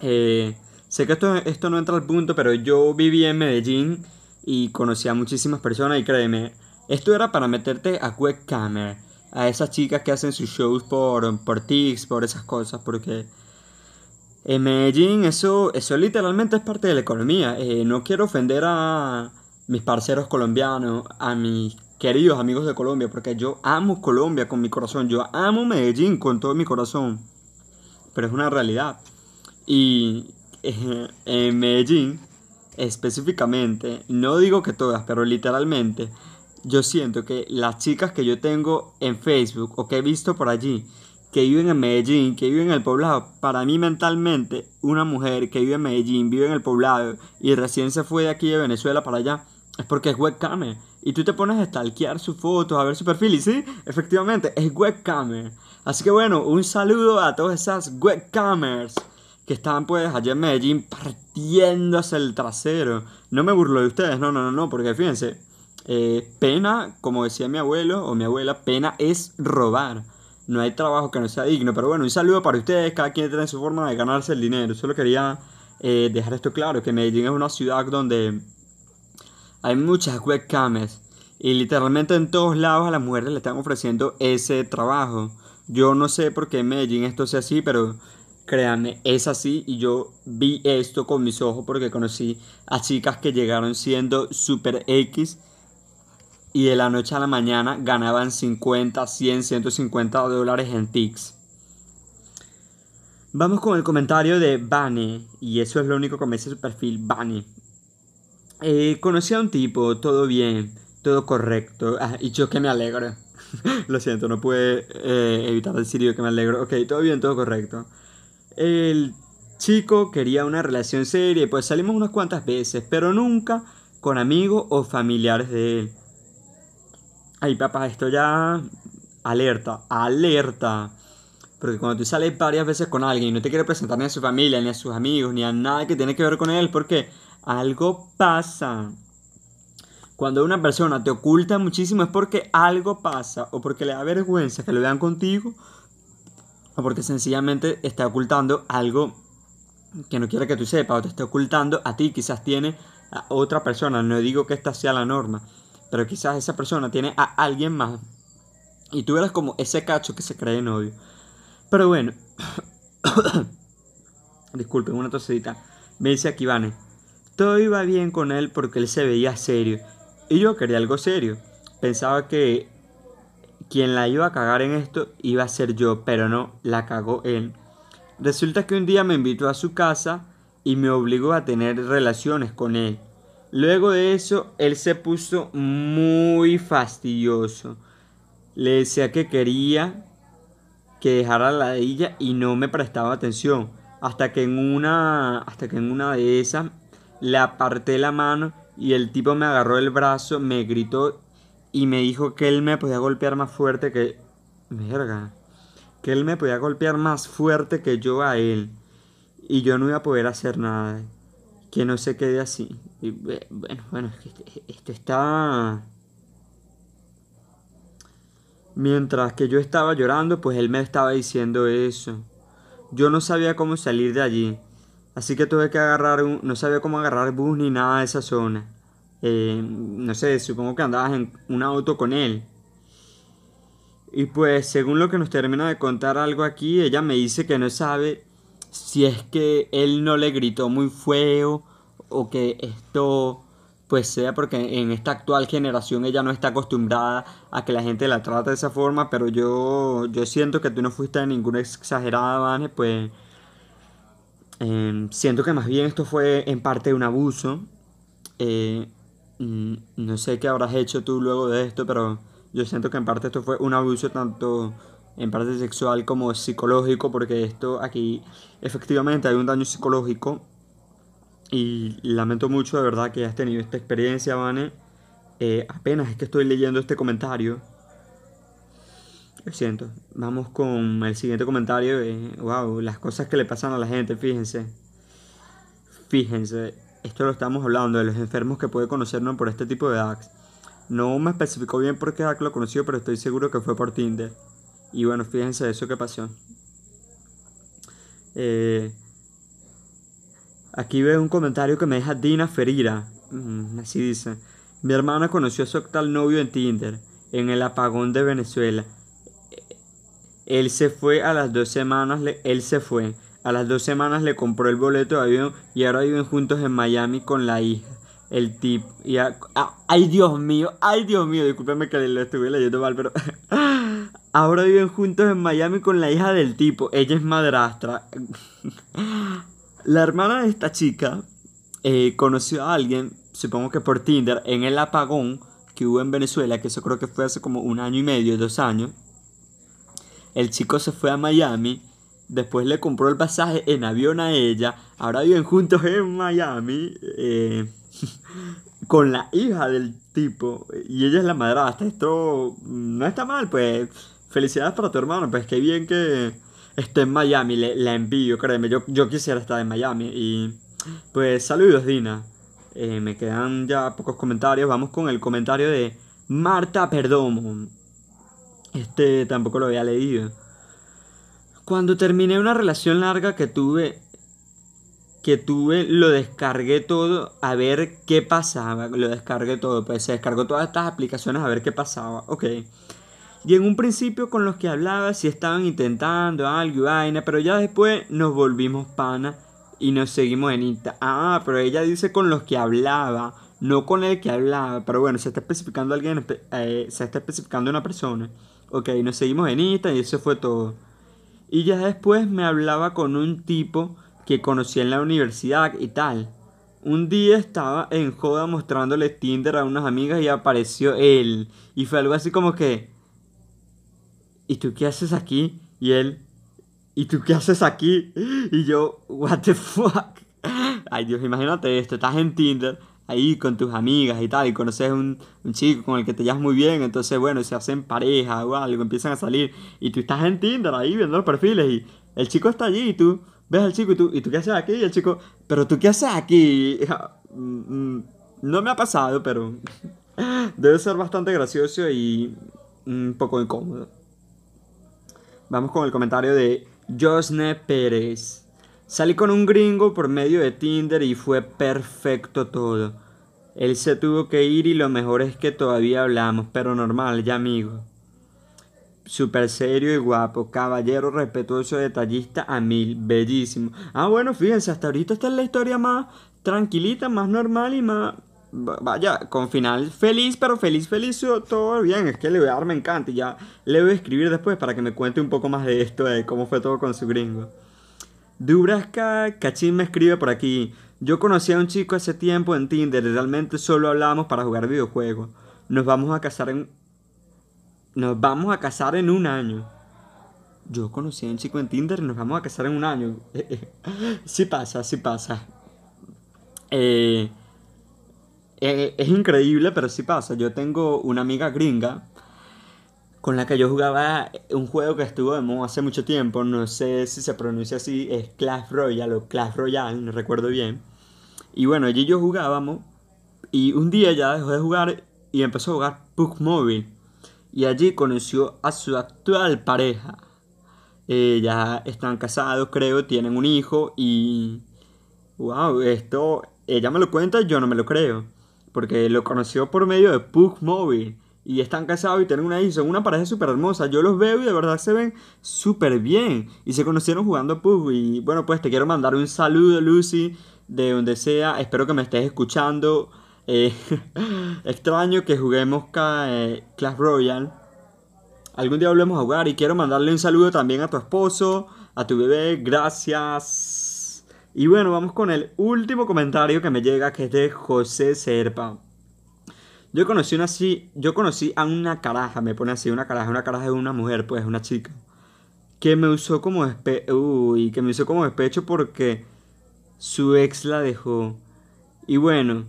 Eh, sé que esto, esto no entra al punto, pero yo viví en Medellín y conocí a muchísimas personas y créeme, esto era para meterte a webcamer, a esas chicas que hacen sus shows por, por tics, por esas cosas, porque en Medellín eso, eso literalmente es parte de la economía. Eh, no quiero ofender a mis parceros colombianos, a mis queridos amigos de Colombia, porque yo amo Colombia con mi corazón, yo amo Medellín con todo mi corazón, pero es una realidad. Y eh, en Medellín, específicamente, no digo que todas, pero literalmente, yo siento que las chicas que yo tengo en Facebook o que he visto por allí, que viven en Medellín, que viven en el poblado, para mí mentalmente, una mujer que vive en Medellín, vive en el poblado y recién se fue de aquí de Venezuela para allá, es porque es webcamer. Y tú te pones a stalkear sus fotos, a ver su perfil, y sí, efectivamente, es webcamer. Así que bueno, un saludo a todas esas webcamers que estaban pues allá en Medellín partiéndose el trasero. No me burlo de ustedes, no, no, no, no, porque fíjense, eh, pena, como decía mi abuelo o mi abuela, pena es robar. No hay trabajo que no sea digno. Pero bueno, un saludo para ustedes. Cada quien tiene su forma de ganarse el dinero. Solo quería eh, dejar esto claro: que Medellín es una ciudad donde hay muchas webcams. Y literalmente en todos lados a las mujeres le están ofreciendo ese trabajo. Yo no sé por qué en Medellín esto sea así, pero créanme, es así. Y yo vi esto con mis ojos porque conocí a chicas que llegaron siendo super X y de la noche a la mañana ganaban 50, 100, 150 dólares en tics. Vamos con el comentario de Bane, y eso es lo único que me dice su perfil, Bane. Eh, conocí a un tipo, todo bien, todo correcto, ah, y yo que me alegro. lo siento, no pude eh, evitar decir yo que me alegro. Ok, todo bien, todo correcto. El chico quería una relación seria, pues salimos unas cuantas veces, pero nunca con amigos o familiares de él. Ay, papá, esto ya. Alerta, alerta. Porque cuando tú sales varias veces con alguien y no te quiere presentar ni a su familia, ni a sus amigos, ni a nada que tiene que ver con él, porque algo pasa. Cuando una persona te oculta muchísimo es porque algo pasa, o porque le da vergüenza que lo vean contigo, o porque sencillamente está ocultando algo que no quiere que tú sepas, o te está ocultando a ti, quizás tiene a otra persona. No digo que esta sea la norma, pero quizás esa persona tiene a alguien más y tú eres como ese cacho que se cree novio. Pero bueno, disculpen, una tosedita. Me dice aquí, Vane, todo iba bien con él porque él se veía serio y yo quería algo serio. Pensaba que quien la iba a cagar en esto iba a ser yo, pero no, la cagó él. Resulta que un día me invitó a su casa y me obligó a tener relaciones con él. Luego de eso, él se puso muy fastidioso. Le decía que quería que dejara la ella y no me prestaba atención. Hasta que en una, hasta que en una de esas le aparté la mano y el tipo me agarró el brazo, me gritó y me dijo que él me podía golpear más fuerte que... Verga. Que él me podía golpear más fuerte que yo a él. Y yo no iba a poder hacer nada que no se quede así. Y bueno, bueno, este, esto está... Mientras que yo estaba llorando, pues él me estaba diciendo eso. Yo no sabía cómo salir de allí. Así que tuve que agarrar un... No sabía cómo agarrar bus ni nada de esa zona. Eh, no sé, supongo que andabas en un auto con él. Y pues según lo que nos termina de contar algo aquí, ella me dice que no sabe si es que él no le gritó muy feo o que esto pues sea porque en esta actual generación ella no está acostumbrada a que la gente la trate de esa forma, pero yo, yo siento que tú no fuiste ninguna exagerada, Vane, pues em, siento que más bien esto fue en parte un abuso. Eh, mm, no sé qué habrás hecho tú luego de esto, pero yo siento que en parte esto fue un abuso tanto en parte sexual como psicológico, porque esto aquí efectivamente hay un daño psicológico y lamento mucho de verdad que hayas tenido esta experiencia, Vane. Eh, apenas es que estoy leyendo este comentario. Lo siento. Vamos con el siguiente comentario. wow, las cosas que le pasan a la gente, fíjense. Fíjense, esto lo estamos hablando de los enfermos que puede conocernos por este tipo de hacks. No me especificó bien por qué hack lo conoció, pero estoy seguro que fue por Tinder. Y bueno, fíjense eso que pasó. Eh, aquí veo un comentario que me deja Dina Ferira. Mm, así dice. Mi hermana conoció a su actual novio en Tinder, en el apagón de Venezuela. Él se fue a las dos semanas, él se fue. A las dos semanas le compró el boleto de avión y ahora viven juntos en Miami con la hija. El tip. Ay, Dios mío, ay, Dios mío, discúlpeme que lo estuve leyendo mal, pero. ahora viven juntos en Miami con la hija del tipo. Ella es madrastra. la hermana de esta chica eh, conoció a alguien, supongo que por Tinder, en el apagón que hubo en Venezuela, que eso creo que fue hace como un año y medio, dos años. El chico se fue a Miami, después le compró el pasaje en avión a ella, ahora viven juntos en Miami, eh, con la hija del tipo, y ella es la madrastra. Esto no está mal, pues felicidades para tu hermano, pues qué bien que esté en Miami, le, la envío, créeme, yo, yo quisiera estar en Miami. Y pues saludos, Dina. Eh, me quedan ya pocos comentarios, vamos con el comentario de Marta Perdomo. Este tampoco lo había leído. Cuando terminé una relación larga que tuve, que tuve, lo descargué todo a ver qué pasaba. Lo descargué todo, pues se descargó todas estas aplicaciones a ver qué pasaba. Ok. Y en un principio con los que hablaba, si estaban intentando algo y vaina, pero ya después nos volvimos pana y nos seguimos en Insta. Ah, pero ella dice con los que hablaba, no con el que hablaba. Pero bueno, se está especificando alguien, eh, se está especificando una persona. Ok, nos seguimos en Insta y eso fue todo. Y ya después me hablaba con un tipo que conocí en la universidad y tal. Un día estaba en joda mostrándole Tinder a unas amigas y apareció él. Y fue algo así como que... ¿Y tú qué haces aquí? Y él... ¿Y tú qué haces aquí? Y yo... ¿What the fuck? Ay Dios, imagínate esto. Estás en Tinder ahí con tus amigas y tal, y conoces un, un chico con el que te llevas muy bien, entonces bueno, se hacen pareja o algo, empiezan a salir, y tú estás en Tinder ahí viendo los perfiles, y el chico está allí, y tú ves al chico, y tú, ¿y tú qué haces aquí? Y el chico, ¿pero tú qué haces aquí? Mm, mm, no me ha pasado, pero debe ser bastante gracioso y un poco incómodo. Vamos con el comentario de Josne Pérez. Salí con un gringo por medio de Tinder y fue perfecto todo. Él se tuvo que ir y lo mejor es que todavía hablamos, pero normal, ya amigo. Super serio y guapo, caballero respetuoso, detallista a mil, bellísimo. Ah, bueno, fíjense, hasta ahorita está la historia más tranquilita, más normal y más... Vaya, con final feliz, pero feliz, feliz, todo bien. Es que le voy a dar me encanta y ya le voy a escribir después para que me cuente un poco más de esto, de cómo fue todo con su gringo. Dubrasca Cachín me escribe por aquí. Yo conocí a un chico hace tiempo en Tinder realmente solo hablábamos para jugar videojuegos. Nos vamos a casar en. Nos vamos a casar en un año. Yo conocí a un chico en Tinder y nos vamos a casar en un año. sí pasa, sí pasa. Eh, eh, es increíble, pero sí pasa. Yo tengo una amiga gringa con la que yo jugaba un juego que estuvo de moda hace mucho tiempo, no sé si se pronuncia así, es Clash Royale o Clash Royale, no recuerdo bien. Y bueno, allí yo jugábamos y un día ya dejó de jugar y empezó a jugar Pug Mobile. Y allí conoció a su actual pareja. Eh, ya están casados, creo, tienen un hijo y... ¡Wow! Esto, ella me lo cuenta, yo no me lo creo. Porque lo conoció por medio de Pug Mobile y están casados y tienen una hija, son una pareja súper hermosa. Yo los veo y de verdad se ven súper bien. Y se conocieron jugando PUB. Y bueno, pues te quiero mandar un saludo, Lucy, de donde sea. Espero que me estés escuchando. Eh, extraño que juguemos eh, Clash Royale. Algún día volvemos a jugar y quiero mandarle un saludo también a tu esposo, a tu bebé. Gracias. Y bueno, vamos con el último comentario que me llega, que es de José Serpa. Yo conocí una yo conocí a una caraja, me pone así, una caraja, una caraja de una mujer, pues, una chica, que me usó como uy, que me usó como despecho porque su ex la dejó. Y bueno,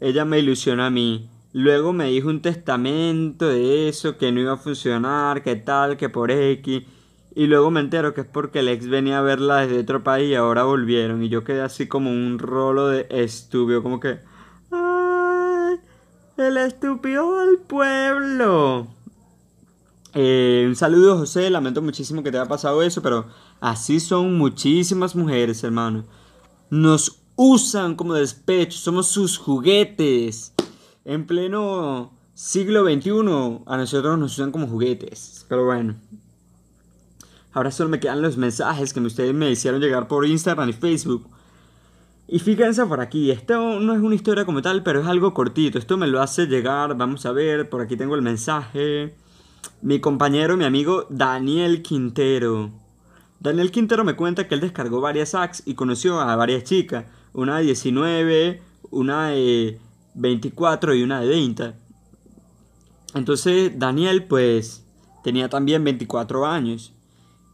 ella me ilusiona a mí Luego me dijo un testamento de eso, que no iba a funcionar, que tal, que por X. Y luego me entero que es porque el ex venía a verla desde otro país y ahora volvieron. Y yo quedé así como un rolo de estúpido, como que... ¡Ay! El estúpido del pueblo. Eh, un saludo José, lamento muchísimo que te haya pasado eso, pero así son muchísimas mujeres, hermano. Nos usan como despecho, somos sus juguetes en pleno siglo XXI a nosotros nos usan como juguetes. Pero bueno. Ahora solo me quedan los mensajes que ustedes me hicieron llegar por Instagram y Facebook. Y fíjense por aquí, esto no es una historia como tal, pero es algo cortito. Esto me lo hace llegar, vamos a ver, por aquí tengo el mensaje. Mi compañero, mi amigo Daniel Quintero. Daniel Quintero me cuenta que él descargó varias apps y conoció a varias chicas. Una de 19, una de 24 y una de 20. Entonces Daniel pues tenía también 24 años.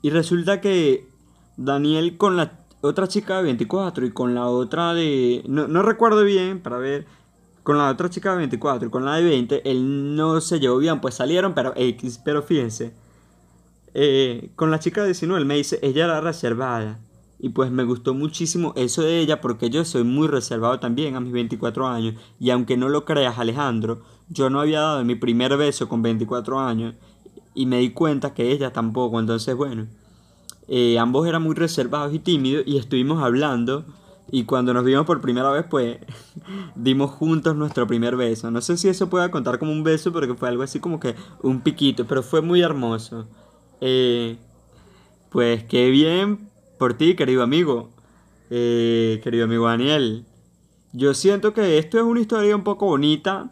Y resulta que Daniel con la otra chica de 24 y con la otra de... No, no recuerdo bien para ver. Con la otra chica de 24 y con la de 20, él no se llevó bien, pues salieron, pero X, pero fíjense. Eh, con la chica de 19, él me dice, ella era reservada. Y pues me gustó muchísimo eso de ella porque yo soy muy reservado también a mis 24 años. Y aunque no lo creas Alejandro, yo no había dado mi primer beso con 24 años. Y me di cuenta que ella tampoco. Entonces bueno, eh, ambos eran muy reservados y tímidos y estuvimos hablando. Y cuando nos vimos por primera vez pues dimos juntos nuestro primer beso. No sé si eso pueda contar como un beso porque fue algo así como que un piquito. Pero fue muy hermoso. Eh, pues qué bien por ti, querido amigo, eh, querido amigo Daniel. Yo siento que esto es una historia un poco bonita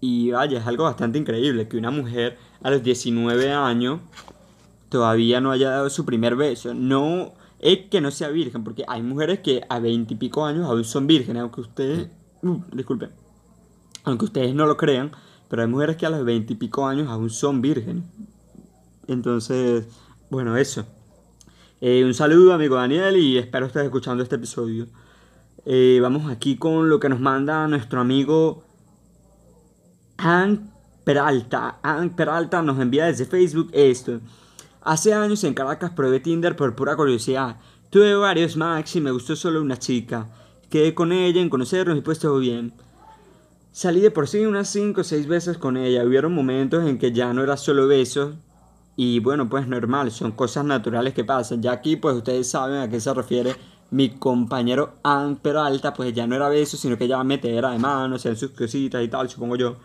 y vaya, es algo bastante increíble que una mujer a los 19 años todavía no haya dado su primer beso. No es que no sea virgen, porque hay mujeres que a 20 y pico años aún son vírgenes, aunque ustedes, uh, disculpen, aunque ustedes no lo crean, pero hay mujeres que a los 20 y pico años aún son vírgenes. Entonces, bueno, eso. Eh, un saludo, amigo Daniel, y espero estés escuchando este episodio. Eh, vamos aquí con lo que nos manda nuestro amigo Hank Peralta. Hank Peralta nos envía desde Facebook esto. Hace años en Caracas probé Tinder por pura curiosidad. Tuve varios max y me gustó solo una chica. Quedé con ella en conocernos y pues todo bien. Salí de por sí unas 5 o 6 veces con ella. Hubieron momentos en que ya no era solo besos, y bueno, pues normal, son cosas naturales que pasan. Ya aquí, pues ustedes saben a qué se refiere mi compañero An Peralta, pues ya no era beso, sino que ya metera de manos, en sus cositas y tal, supongo yo.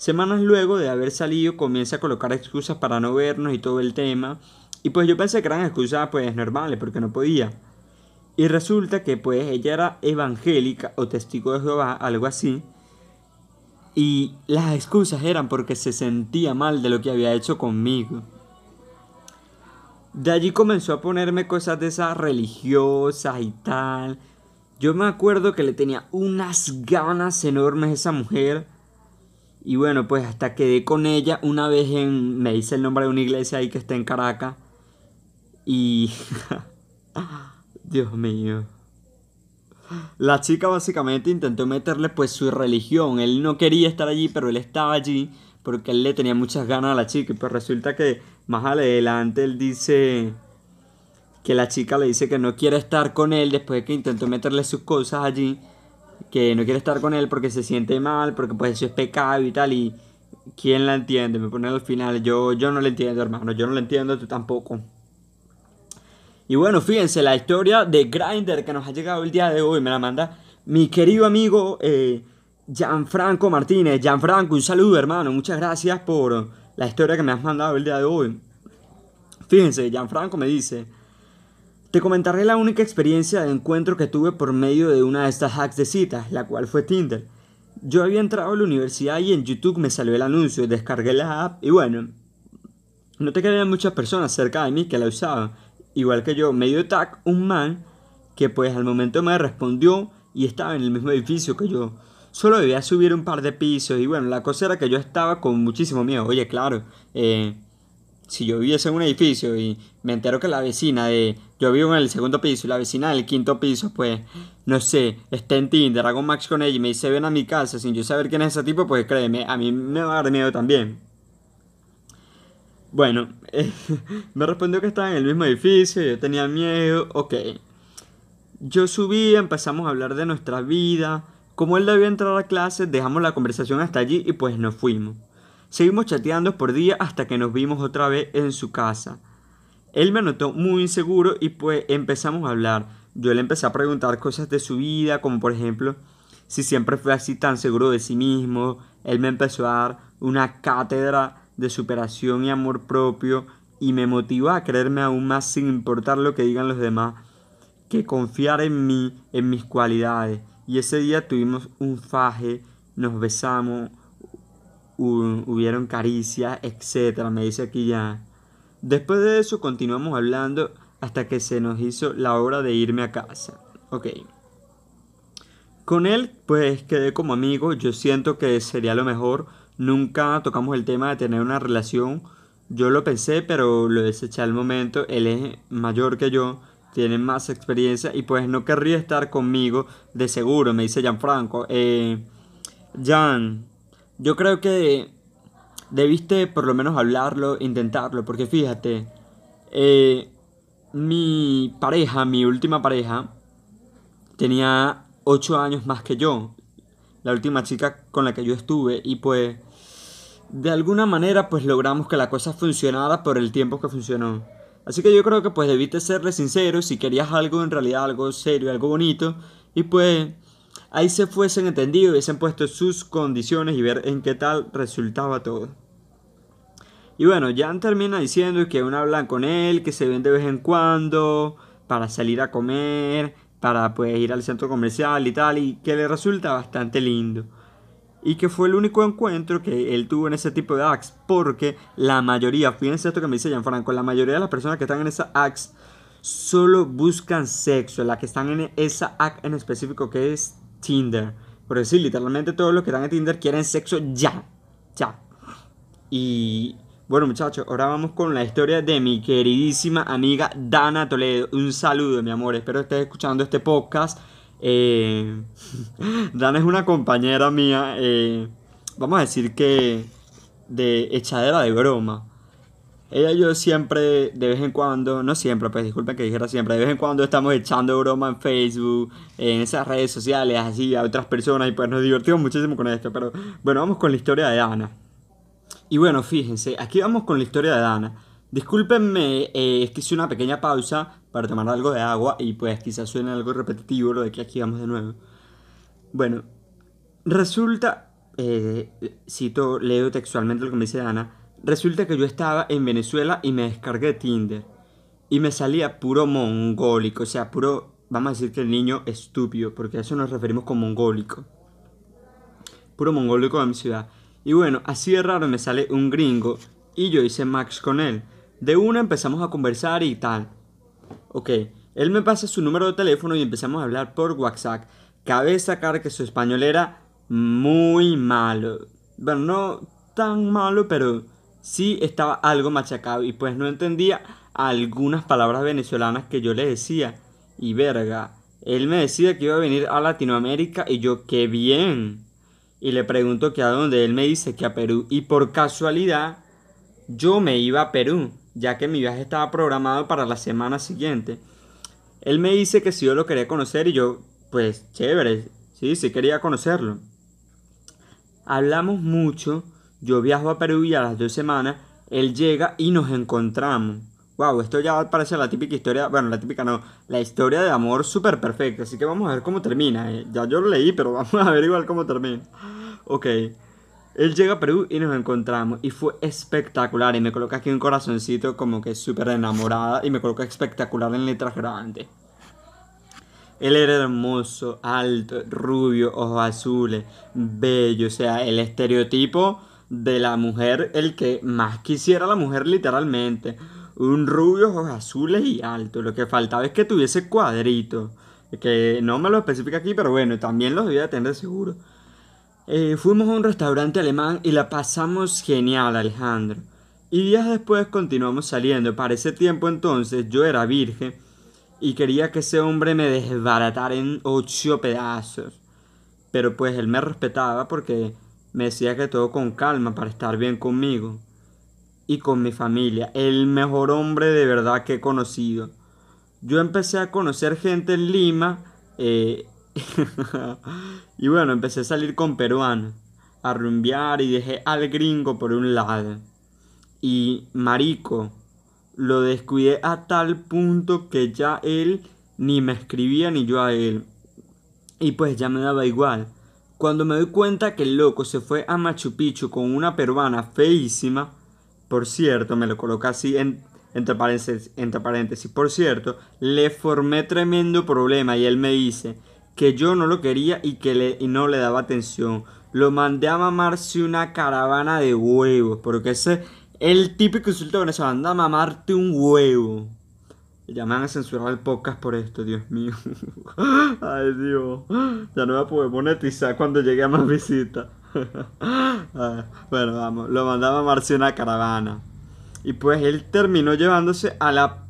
Semanas luego de haber salido, comienza a colocar excusas para no vernos y todo el tema. Y pues yo pensé que eran excusas pues normales, porque no podía. Y resulta que pues ella era evangélica o testigo de Jehová, algo así. Y las excusas eran porque se sentía mal de lo que había hecho conmigo. De allí comenzó a ponerme cosas de esas religiosas y tal. Yo me acuerdo que le tenía unas ganas enormes a esa mujer. Y bueno, pues hasta quedé con ella una vez en... Me dice el nombre de una iglesia ahí que está en Caracas. Y... Dios mío. La chica básicamente intentó meterle pues su religión. Él no quería estar allí, pero él estaba allí porque él le tenía muchas ganas a la chica. Y pues resulta que más adelante él dice que la chica le dice que no quiere estar con él después de que intentó meterle sus cosas allí. Que no quiere estar con él porque se siente mal, porque pues eso es pecado y tal. Y ¿quién la entiende? Me pone al final. Yo, yo no la entiendo, hermano. Yo no la entiendo, tú tampoco. Y bueno, fíjense, la historia de Grinder que nos ha llegado el día de hoy me la manda mi querido amigo eh, Gianfranco Martínez. Gianfranco, un saludo hermano, muchas gracias por la historia que me has mandado el día de hoy. Fíjense, Gianfranco me dice, te comentaré la única experiencia de encuentro que tuve por medio de una de estas hacks de citas, la cual fue Tinder. Yo había entrado a la universidad y en YouTube me salió el anuncio, descargué la app y bueno, no te quedaban muchas personas cerca de mí que la usaban. Igual que yo, medio tag un man que pues al momento me respondió y estaba en el mismo edificio que yo. Solo debía subir un par de pisos y bueno, la cosa era que yo estaba con muchísimo miedo. Oye, claro, eh, si yo viviese en un edificio y me entero que la vecina de... Yo vivo en el segundo piso y la vecina del quinto piso, pues, no sé, está en Tinder, hago match con ella y me dice ven a mi casa sin yo saber quién es ese tipo, pues créeme, a mí me va a dar miedo también. Bueno, me respondió que estaba en el mismo edificio, yo tenía miedo, ok. Yo subí, empezamos a hablar de nuestra vida. Como él debía entrar a clase, dejamos la conversación hasta allí y pues nos fuimos. Seguimos chateando por día hasta que nos vimos otra vez en su casa. Él me notó muy inseguro y pues empezamos a hablar. Yo le empecé a preguntar cosas de su vida, como por ejemplo, si siempre fue así tan seguro de sí mismo. Él me empezó a dar una cátedra de superación y amor propio y me motivó a creerme aún más sin importar lo que digan los demás, que confiar en mí, en mis cualidades. Y ese día tuvimos un faje, nos besamos, hubieron caricias, etcétera, me dice aquí ya. Después de eso continuamos hablando hasta que se nos hizo la hora de irme a casa. Ok. Con él pues quedé como amigo, yo siento que sería lo mejor. Nunca tocamos el tema de tener una relación. Yo lo pensé, pero lo deseché al momento. Él es mayor que yo, tiene más experiencia y pues no querría estar conmigo de seguro, me dice Gianfranco. Eh, Jan, yo creo que debiste por lo menos hablarlo, intentarlo, porque fíjate, eh, mi pareja, mi última pareja, tenía 8 años más que yo, la última chica con la que yo estuve, y pues de alguna manera pues logramos que la cosa funcionara por el tiempo que funcionó. Así que yo creo que pues debiste serle sincero si querías algo en realidad, algo serio, algo bonito, y pues ahí se fuesen entendido, hubiesen puesto sus condiciones y ver en qué tal resultaba todo. Y bueno, Jan termina diciendo que aún hablan con él, que se ven de vez en cuando, para salir a comer, para pues ir al centro comercial y tal, y que le resulta bastante lindo. Y que fue el único encuentro que él tuvo en ese tipo de acts, porque la mayoría, fíjense esto que me dice Franco, la mayoría de las personas que están en esa acts solo buscan sexo, las que están en esa act en específico que es Tinder. Por decir, literalmente todos los que están en Tinder quieren sexo ya. Ya. Y bueno, muchachos, ahora vamos con la historia de mi queridísima amiga Dana Toledo. Un saludo, mi amor. Espero estés escuchando este podcast. Eh, Dana es una compañera mía. Eh, vamos a decir que de echadera de broma. Ella y yo siempre, de vez en cuando, no siempre, pues disculpen que dijera siempre, de vez en cuando estamos echando broma en Facebook, en esas redes sociales, así a otras personas y pues nos divertimos muchísimo con esto. Pero bueno, vamos con la historia de Ana. Y bueno, fíjense, aquí vamos con la historia de Ana. Discúlpenme, eh, es que hice una pequeña pausa para tomar algo de agua y pues quizás suene algo repetitivo lo de que aquí vamos de nuevo. Bueno, resulta, eh, cito, leo textualmente lo que me dice Ana Resulta que yo estaba en Venezuela y me descargué Tinder. Y me salía puro mongólico, o sea, puro, vamos a decir que el niño estúpido, porque a eso nos referimos con mongólico. Puro mongólico de mi ciudad. Y bueno, así de raro me sale un gringo y yo hice match con él. De una empezamos a conversar y tal. Ok, él me pasa su número de teléfono y empezamos a hablar por WhatsApp. Cabe sacar que su español era muy malo. Bueno, no tan malo, pero sí estaba algo machacado y pues no entendía algunas palabras venezolanas que yo le decía. Y verga, él me decía que iba a venir a Latinoamérica y yo, qué bien. Y le pregunto que a dónde, él me dice que a Perú. Y por casualidad, yo me iba a Perú, ya que mi viaje estaba programado para la semana siguiente. Él me dice que si yo lo quería conocer y yo, pues chévere, sí, sí quería conocerlo. Hablamos mucho yo viajo a Perú y a las dos semanas él llega y nos encontramos. Wow, esto ya parece la típica historia, bueno, la típica no, la historia de amor súper perfecta. Así que vamos a ver cómo termina. Eh. Ya yo lo leí, pero vamos a ver igual cómo termina. Ok. Él llega a Perú y nos encontramos y fue espectacular. Y me coloca aquí un corazoncito como que súper enamorada y me coloca espectacular en letras grandes. Él era hermoso, alto, rubio, ojos azules, bello, o sea, el estereotipo de la mujer, el que más quisiera la mujer literalmente. Un rubio, ojos azules y alto. Lo que faltaba es que tuviese cuadrito. Que no me lo especifica aquí, pero bueno, también los debía tener seguro. Eh, fuimos a un restaurante alemán y la pasamos genial, Alejandro. Y días después continuamos saliendo. Para ese tiempo entonces yo era virgen y quería que ese hombre me desbaratara en ocho pedazos. Pero pues él me respetaba porque me decía que todo con calma para estar bien conmigo y con mi familia. El mejor hombre de verdad que he conocido. Yo empecé a conocer gente en Lima eh, y bueno, empecé a salir con peruanos, a rumbear y dejé al gringo por un lado. Y marico, lo descuidé a tal punto que ya él ni me escribía ni yo a él. Y pues ya me daba igual. Cuando me doy cuenta que el loco se fue a Machu Picchu con una peruana feísima, por cierto, me lo coloca así en, entre, paréntesis, por cierto, le formé tremendo problema y él me dice que yo no lo quería y que le, no le daba atención. Lo mandé a mamarse una caravana de huevos, porque ese el típico insulto venezolano, anda a mamarte un huevo. Ya me van a censurar el podcast por esto, Dios mío. Ay, Dios. Ya no voy a poder monetizar cuando llegue a más visitas. bueno, vamos. Lo mandaba mamarse una caravana. Y pues él terminó llevándose a la,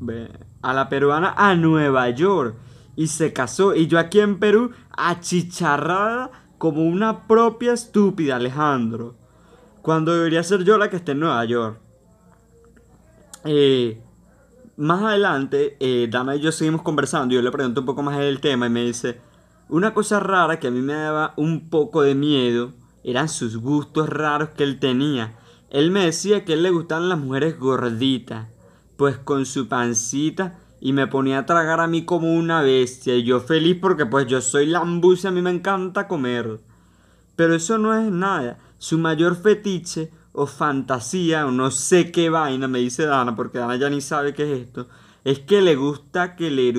a la peruana a Nueva York. Y se casó. Y yo aquí en Perú, achicharrada como una propia estúpida, Alejandro. Cuando debería ser yo la que esté en Nueva York. Eh, más adelante, eh, Dana y yo seguimos conversando. Yo le pregunto un poco más del tema y me dice: Una cosa rara que a mí me daba un poco de miedo eran sus gustos raros que él tenía. Él me decía que a él le gustaban las mujeres gorditas, pues con su pancita y me ponía a tragar a mí como una bestia y yo feliz porque pues yo soy lambucia, a mí me encanta comer. Pero eso no es nada. Su mayor fetiche o fantasía o no sé qué vaina, me dice Dana, porque Dana ya ni sabe qué es esto, es que le gusta que le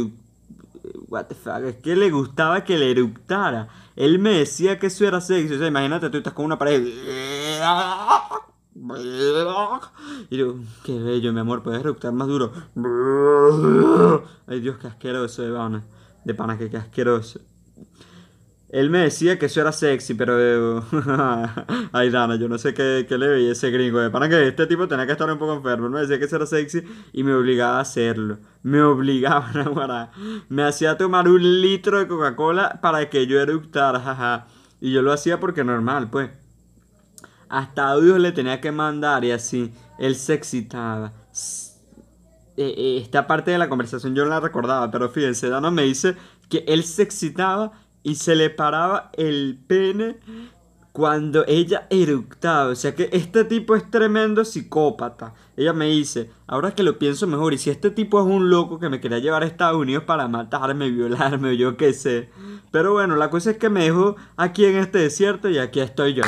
What the fuck, es que le gustaba que le eructara. Él me decía que eso era sexy. O sea, imagínate, tú estás con una pared. Y digo, qué bello, mi amor, puedes eructar más duro. Ay, Dios, qué asqueroso de pana. De pana, que qué asqueroso. Él me decía que eso era sexy, pero... Ay, Dana, yo no sé qué, qué le veía ese gringo. De que este tipo tenía que estar un poco enfermo. Él me decía que eso era sexy y me obligaba a hacerlo. Me obligaba a Me hacía tomar un litro de Coca-Cola para que yo eructara, jaja. Y yo lo hacía porque normal, pues. Hasta audios le tenía que mandar y así. Él se excitaba. Eh, eh, esta parte de la conversación yo no la recordaba, pero fíjense, Dana me dice que él se excitaba y se le paraba el pene cuando ella eructaba. O sea que este tipo es tremendo psicópata. Ella me dice, ahora que lo pienso mejor, y si este tipo es un loco que me quería llevar a Estados Unidos para matarme, violarme, o yo qué sé. Pero bueno, la cosa es que me dejó aquí en este desierto y aquí estoy yo.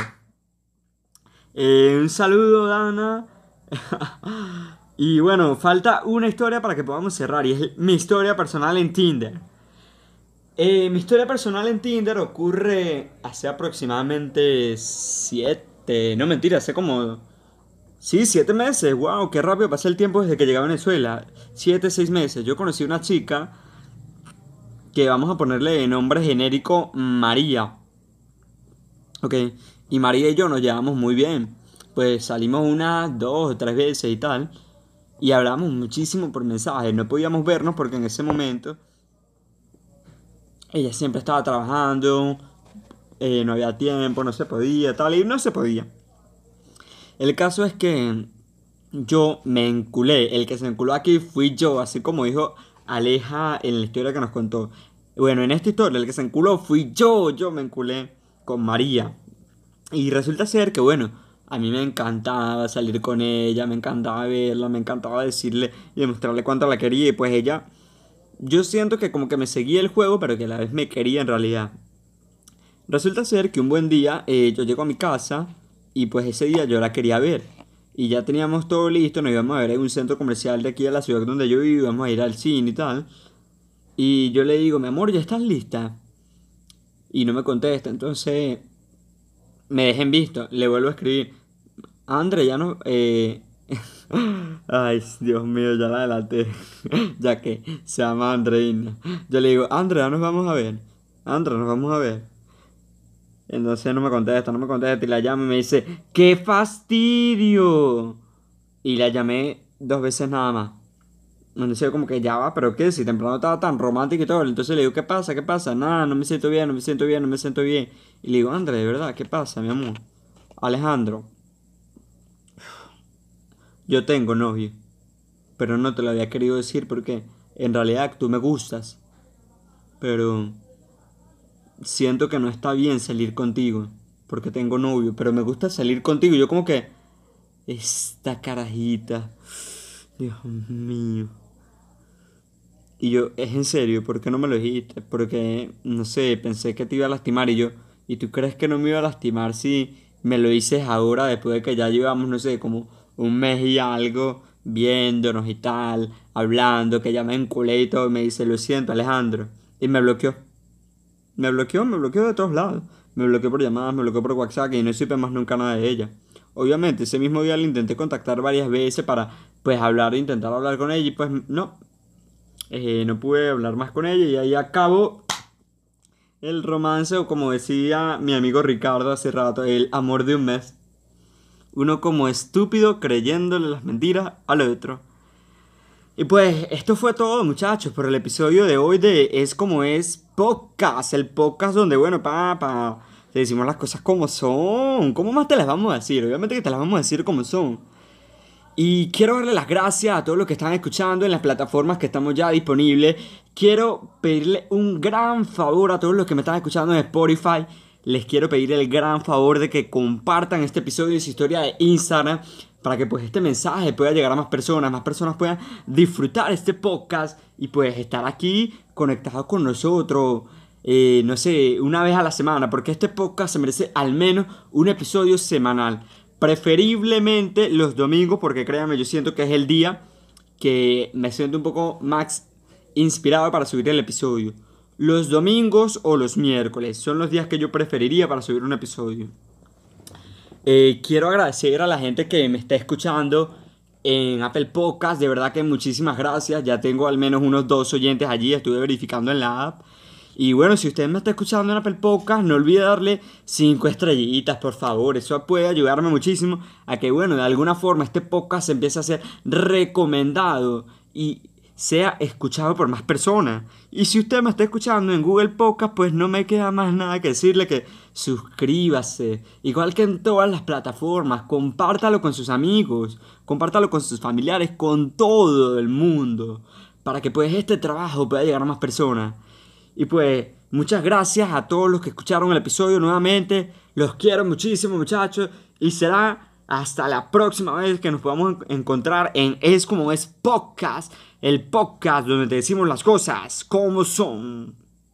Eh, un saludo, Dana. y bueno, falta una historia para que podamos cerrar, y es mi historia personal en Tinder. Eh, mi historia personal en Tinder ocurre hace aproximadamente siete, no mentira, hace como... Sí, siete meses, wow, qué rápido pasa el tiempo desde que llegué a Venezuela. Siete, seis meses. Yo conocí una chica que vamos a ponerle de nombre genérico María. Ok, y María y yo nos llevamos muy bien. Pues salimos unas dos tres veces y tal. Y hablamos muchísimo por mensaje. No podíamos vernos porque en ese momento ella siempre estaba trabajando, eh, no había tiempo, no se podía, tal, y no se podía. El caso es que yo me enculé, el que se enculó aquí fui yo, así como dijo Aleja en la historia que nos contó. Bueno, en esta historia el que se enculó fui yo, yo me enculé con María. Y resulta ser que, bueno, a mí me encantaba salir con ella, me encantaba verla, me encantaba decirle y demostrarle cuánto la quería. Y pues ella yo siento que como que me seguía el juego, pero que a la vez me quería en realidad. Resulta ser que un buen día eh, yo llego a mi casa y pues ese día yo la quería ver. Y ya teníamos todo listo, nos íbamos a ver en un centro comercial de aquí de la ciudad donde yo vivo, íbamos a ir al cine y tal. Y yo le digo, mi amor, ¿ya estás lista? Y no me contesta, entonces me dejen visto, le vuelvo a escribir. André, ya no... Eh, Ay, Dios mío, ya la adelanté. ya que se llama Andreina. Yo le digo, Andrea, nos vamos a ver. Andrea, nos vamos a ver. Entonces no me contesta, no me contesta. Y la llama y me dice, ¡qué fastidio! Y la llamé dos veces nada más. No sé, como que ya va, pero qué, si temprano estaba tan romántico y todo. Entonces le digo, ¿qué pasa? ¿Qué pasa? Nada, no me siento bien, no me siento bien, no me siento bien. Y le digo, André, de verdad, ¿qué pasa, mi amor? Alejandro, yo tengo novio, pero no te lo había querido decir porque en realidad tú me gustas, pero siento que no está bien salir contigo porque tengo novio, pero me gusta salir contigo. Yo como que esta carajita, Dios mío. Y yo, es en serio, ¿por qué no me lo dijiste? Porque, no sé, pensé que te iba a lastimar y yo, ¿y tú crees que no me iba a lastimar si me lo dices ahora después de que ya llevamos, no sé, como un mes y algo viéndonos y tal, hablando, que ya me enculé y todo, y me dice, lo siento Alejandro, y me bloqueó. Me bloqueó, me bloqueó de todos lados. Me bloqueó por llamadas, me bloqueó por WhatsApp y no supe más nunca nada de ella. Obviamente, ese mismo día le intenté contactar varias veces para, pues, hablar, intentar hablar con ella y pues, no. Eh, no pude hablar más con ella y ahí acabó el romance o como decía mi amigo Ricardo hace rato, el amor de un mes. Uno como estúpido creyéndole las mentiras al otro. Y pues esto fue todo muchachos por el episodio de hoy de Es como es podcast, el podcast donde bueno, papá, te decimos las cosas como son. ¿Cómo más te las vamos a decir? Obviamente que te las vamos a decir como son. Y quiero darle las gracias a todos los que están escuchando en las plataformas que estamos ya disponibles. Quiero pedirle un gran favor a todos los que me están escuchando en Spotify les quiero pedir el gran favor de que compartan este episodio de su historia de Instagram para que pues este mensaje pueda llegar a más personas, más personas puedan disfrutar este podcast y pues estar aquí conectados con nosotros, eh, no sé, una vez a la semana, porque este podcast se merece al menos un episodio semanal, preferiblemente los domingos, porque créanme, yo siento que es el día que me siento un poco más inspirado para subir el episodio. Los domingos o los miércoles son los días que yo preferiría para subir un episodio. Eh, quiero agradecer a la gente que me está escuchando en Apple Podcast. De verdad que muchísimas gracias. Ya tengo al menos unos dos oyentes allí. Estuve verificando en la app. Y bueno, si usted me está escuchando en Apple Podcast, no olvide darle 5 estrellitas, por favor. Eso puede ayudarme muchísimo a que, bueno, de alguna forma este podcast empiece a ser recomendado. Y sea escuchado por más personas. Y si usted me está escuchando en Google Podcast, pues no me queda más nada que decirle que suscríbase. Igual que en todas las plataformas, compártalo con sus amigos, compártalo con sus familiares, con todo el mundo. Para que pues este trabajo pueda llegar a más personas. Y pues muchas gracias a todos los que escucharon el episodio nuevamente. Los quiero muchísimo muchachos. Y será hasta la próxima vez que nos podamos encontrar en Es como es podcast, el podcast donde te decimos las cosas como son.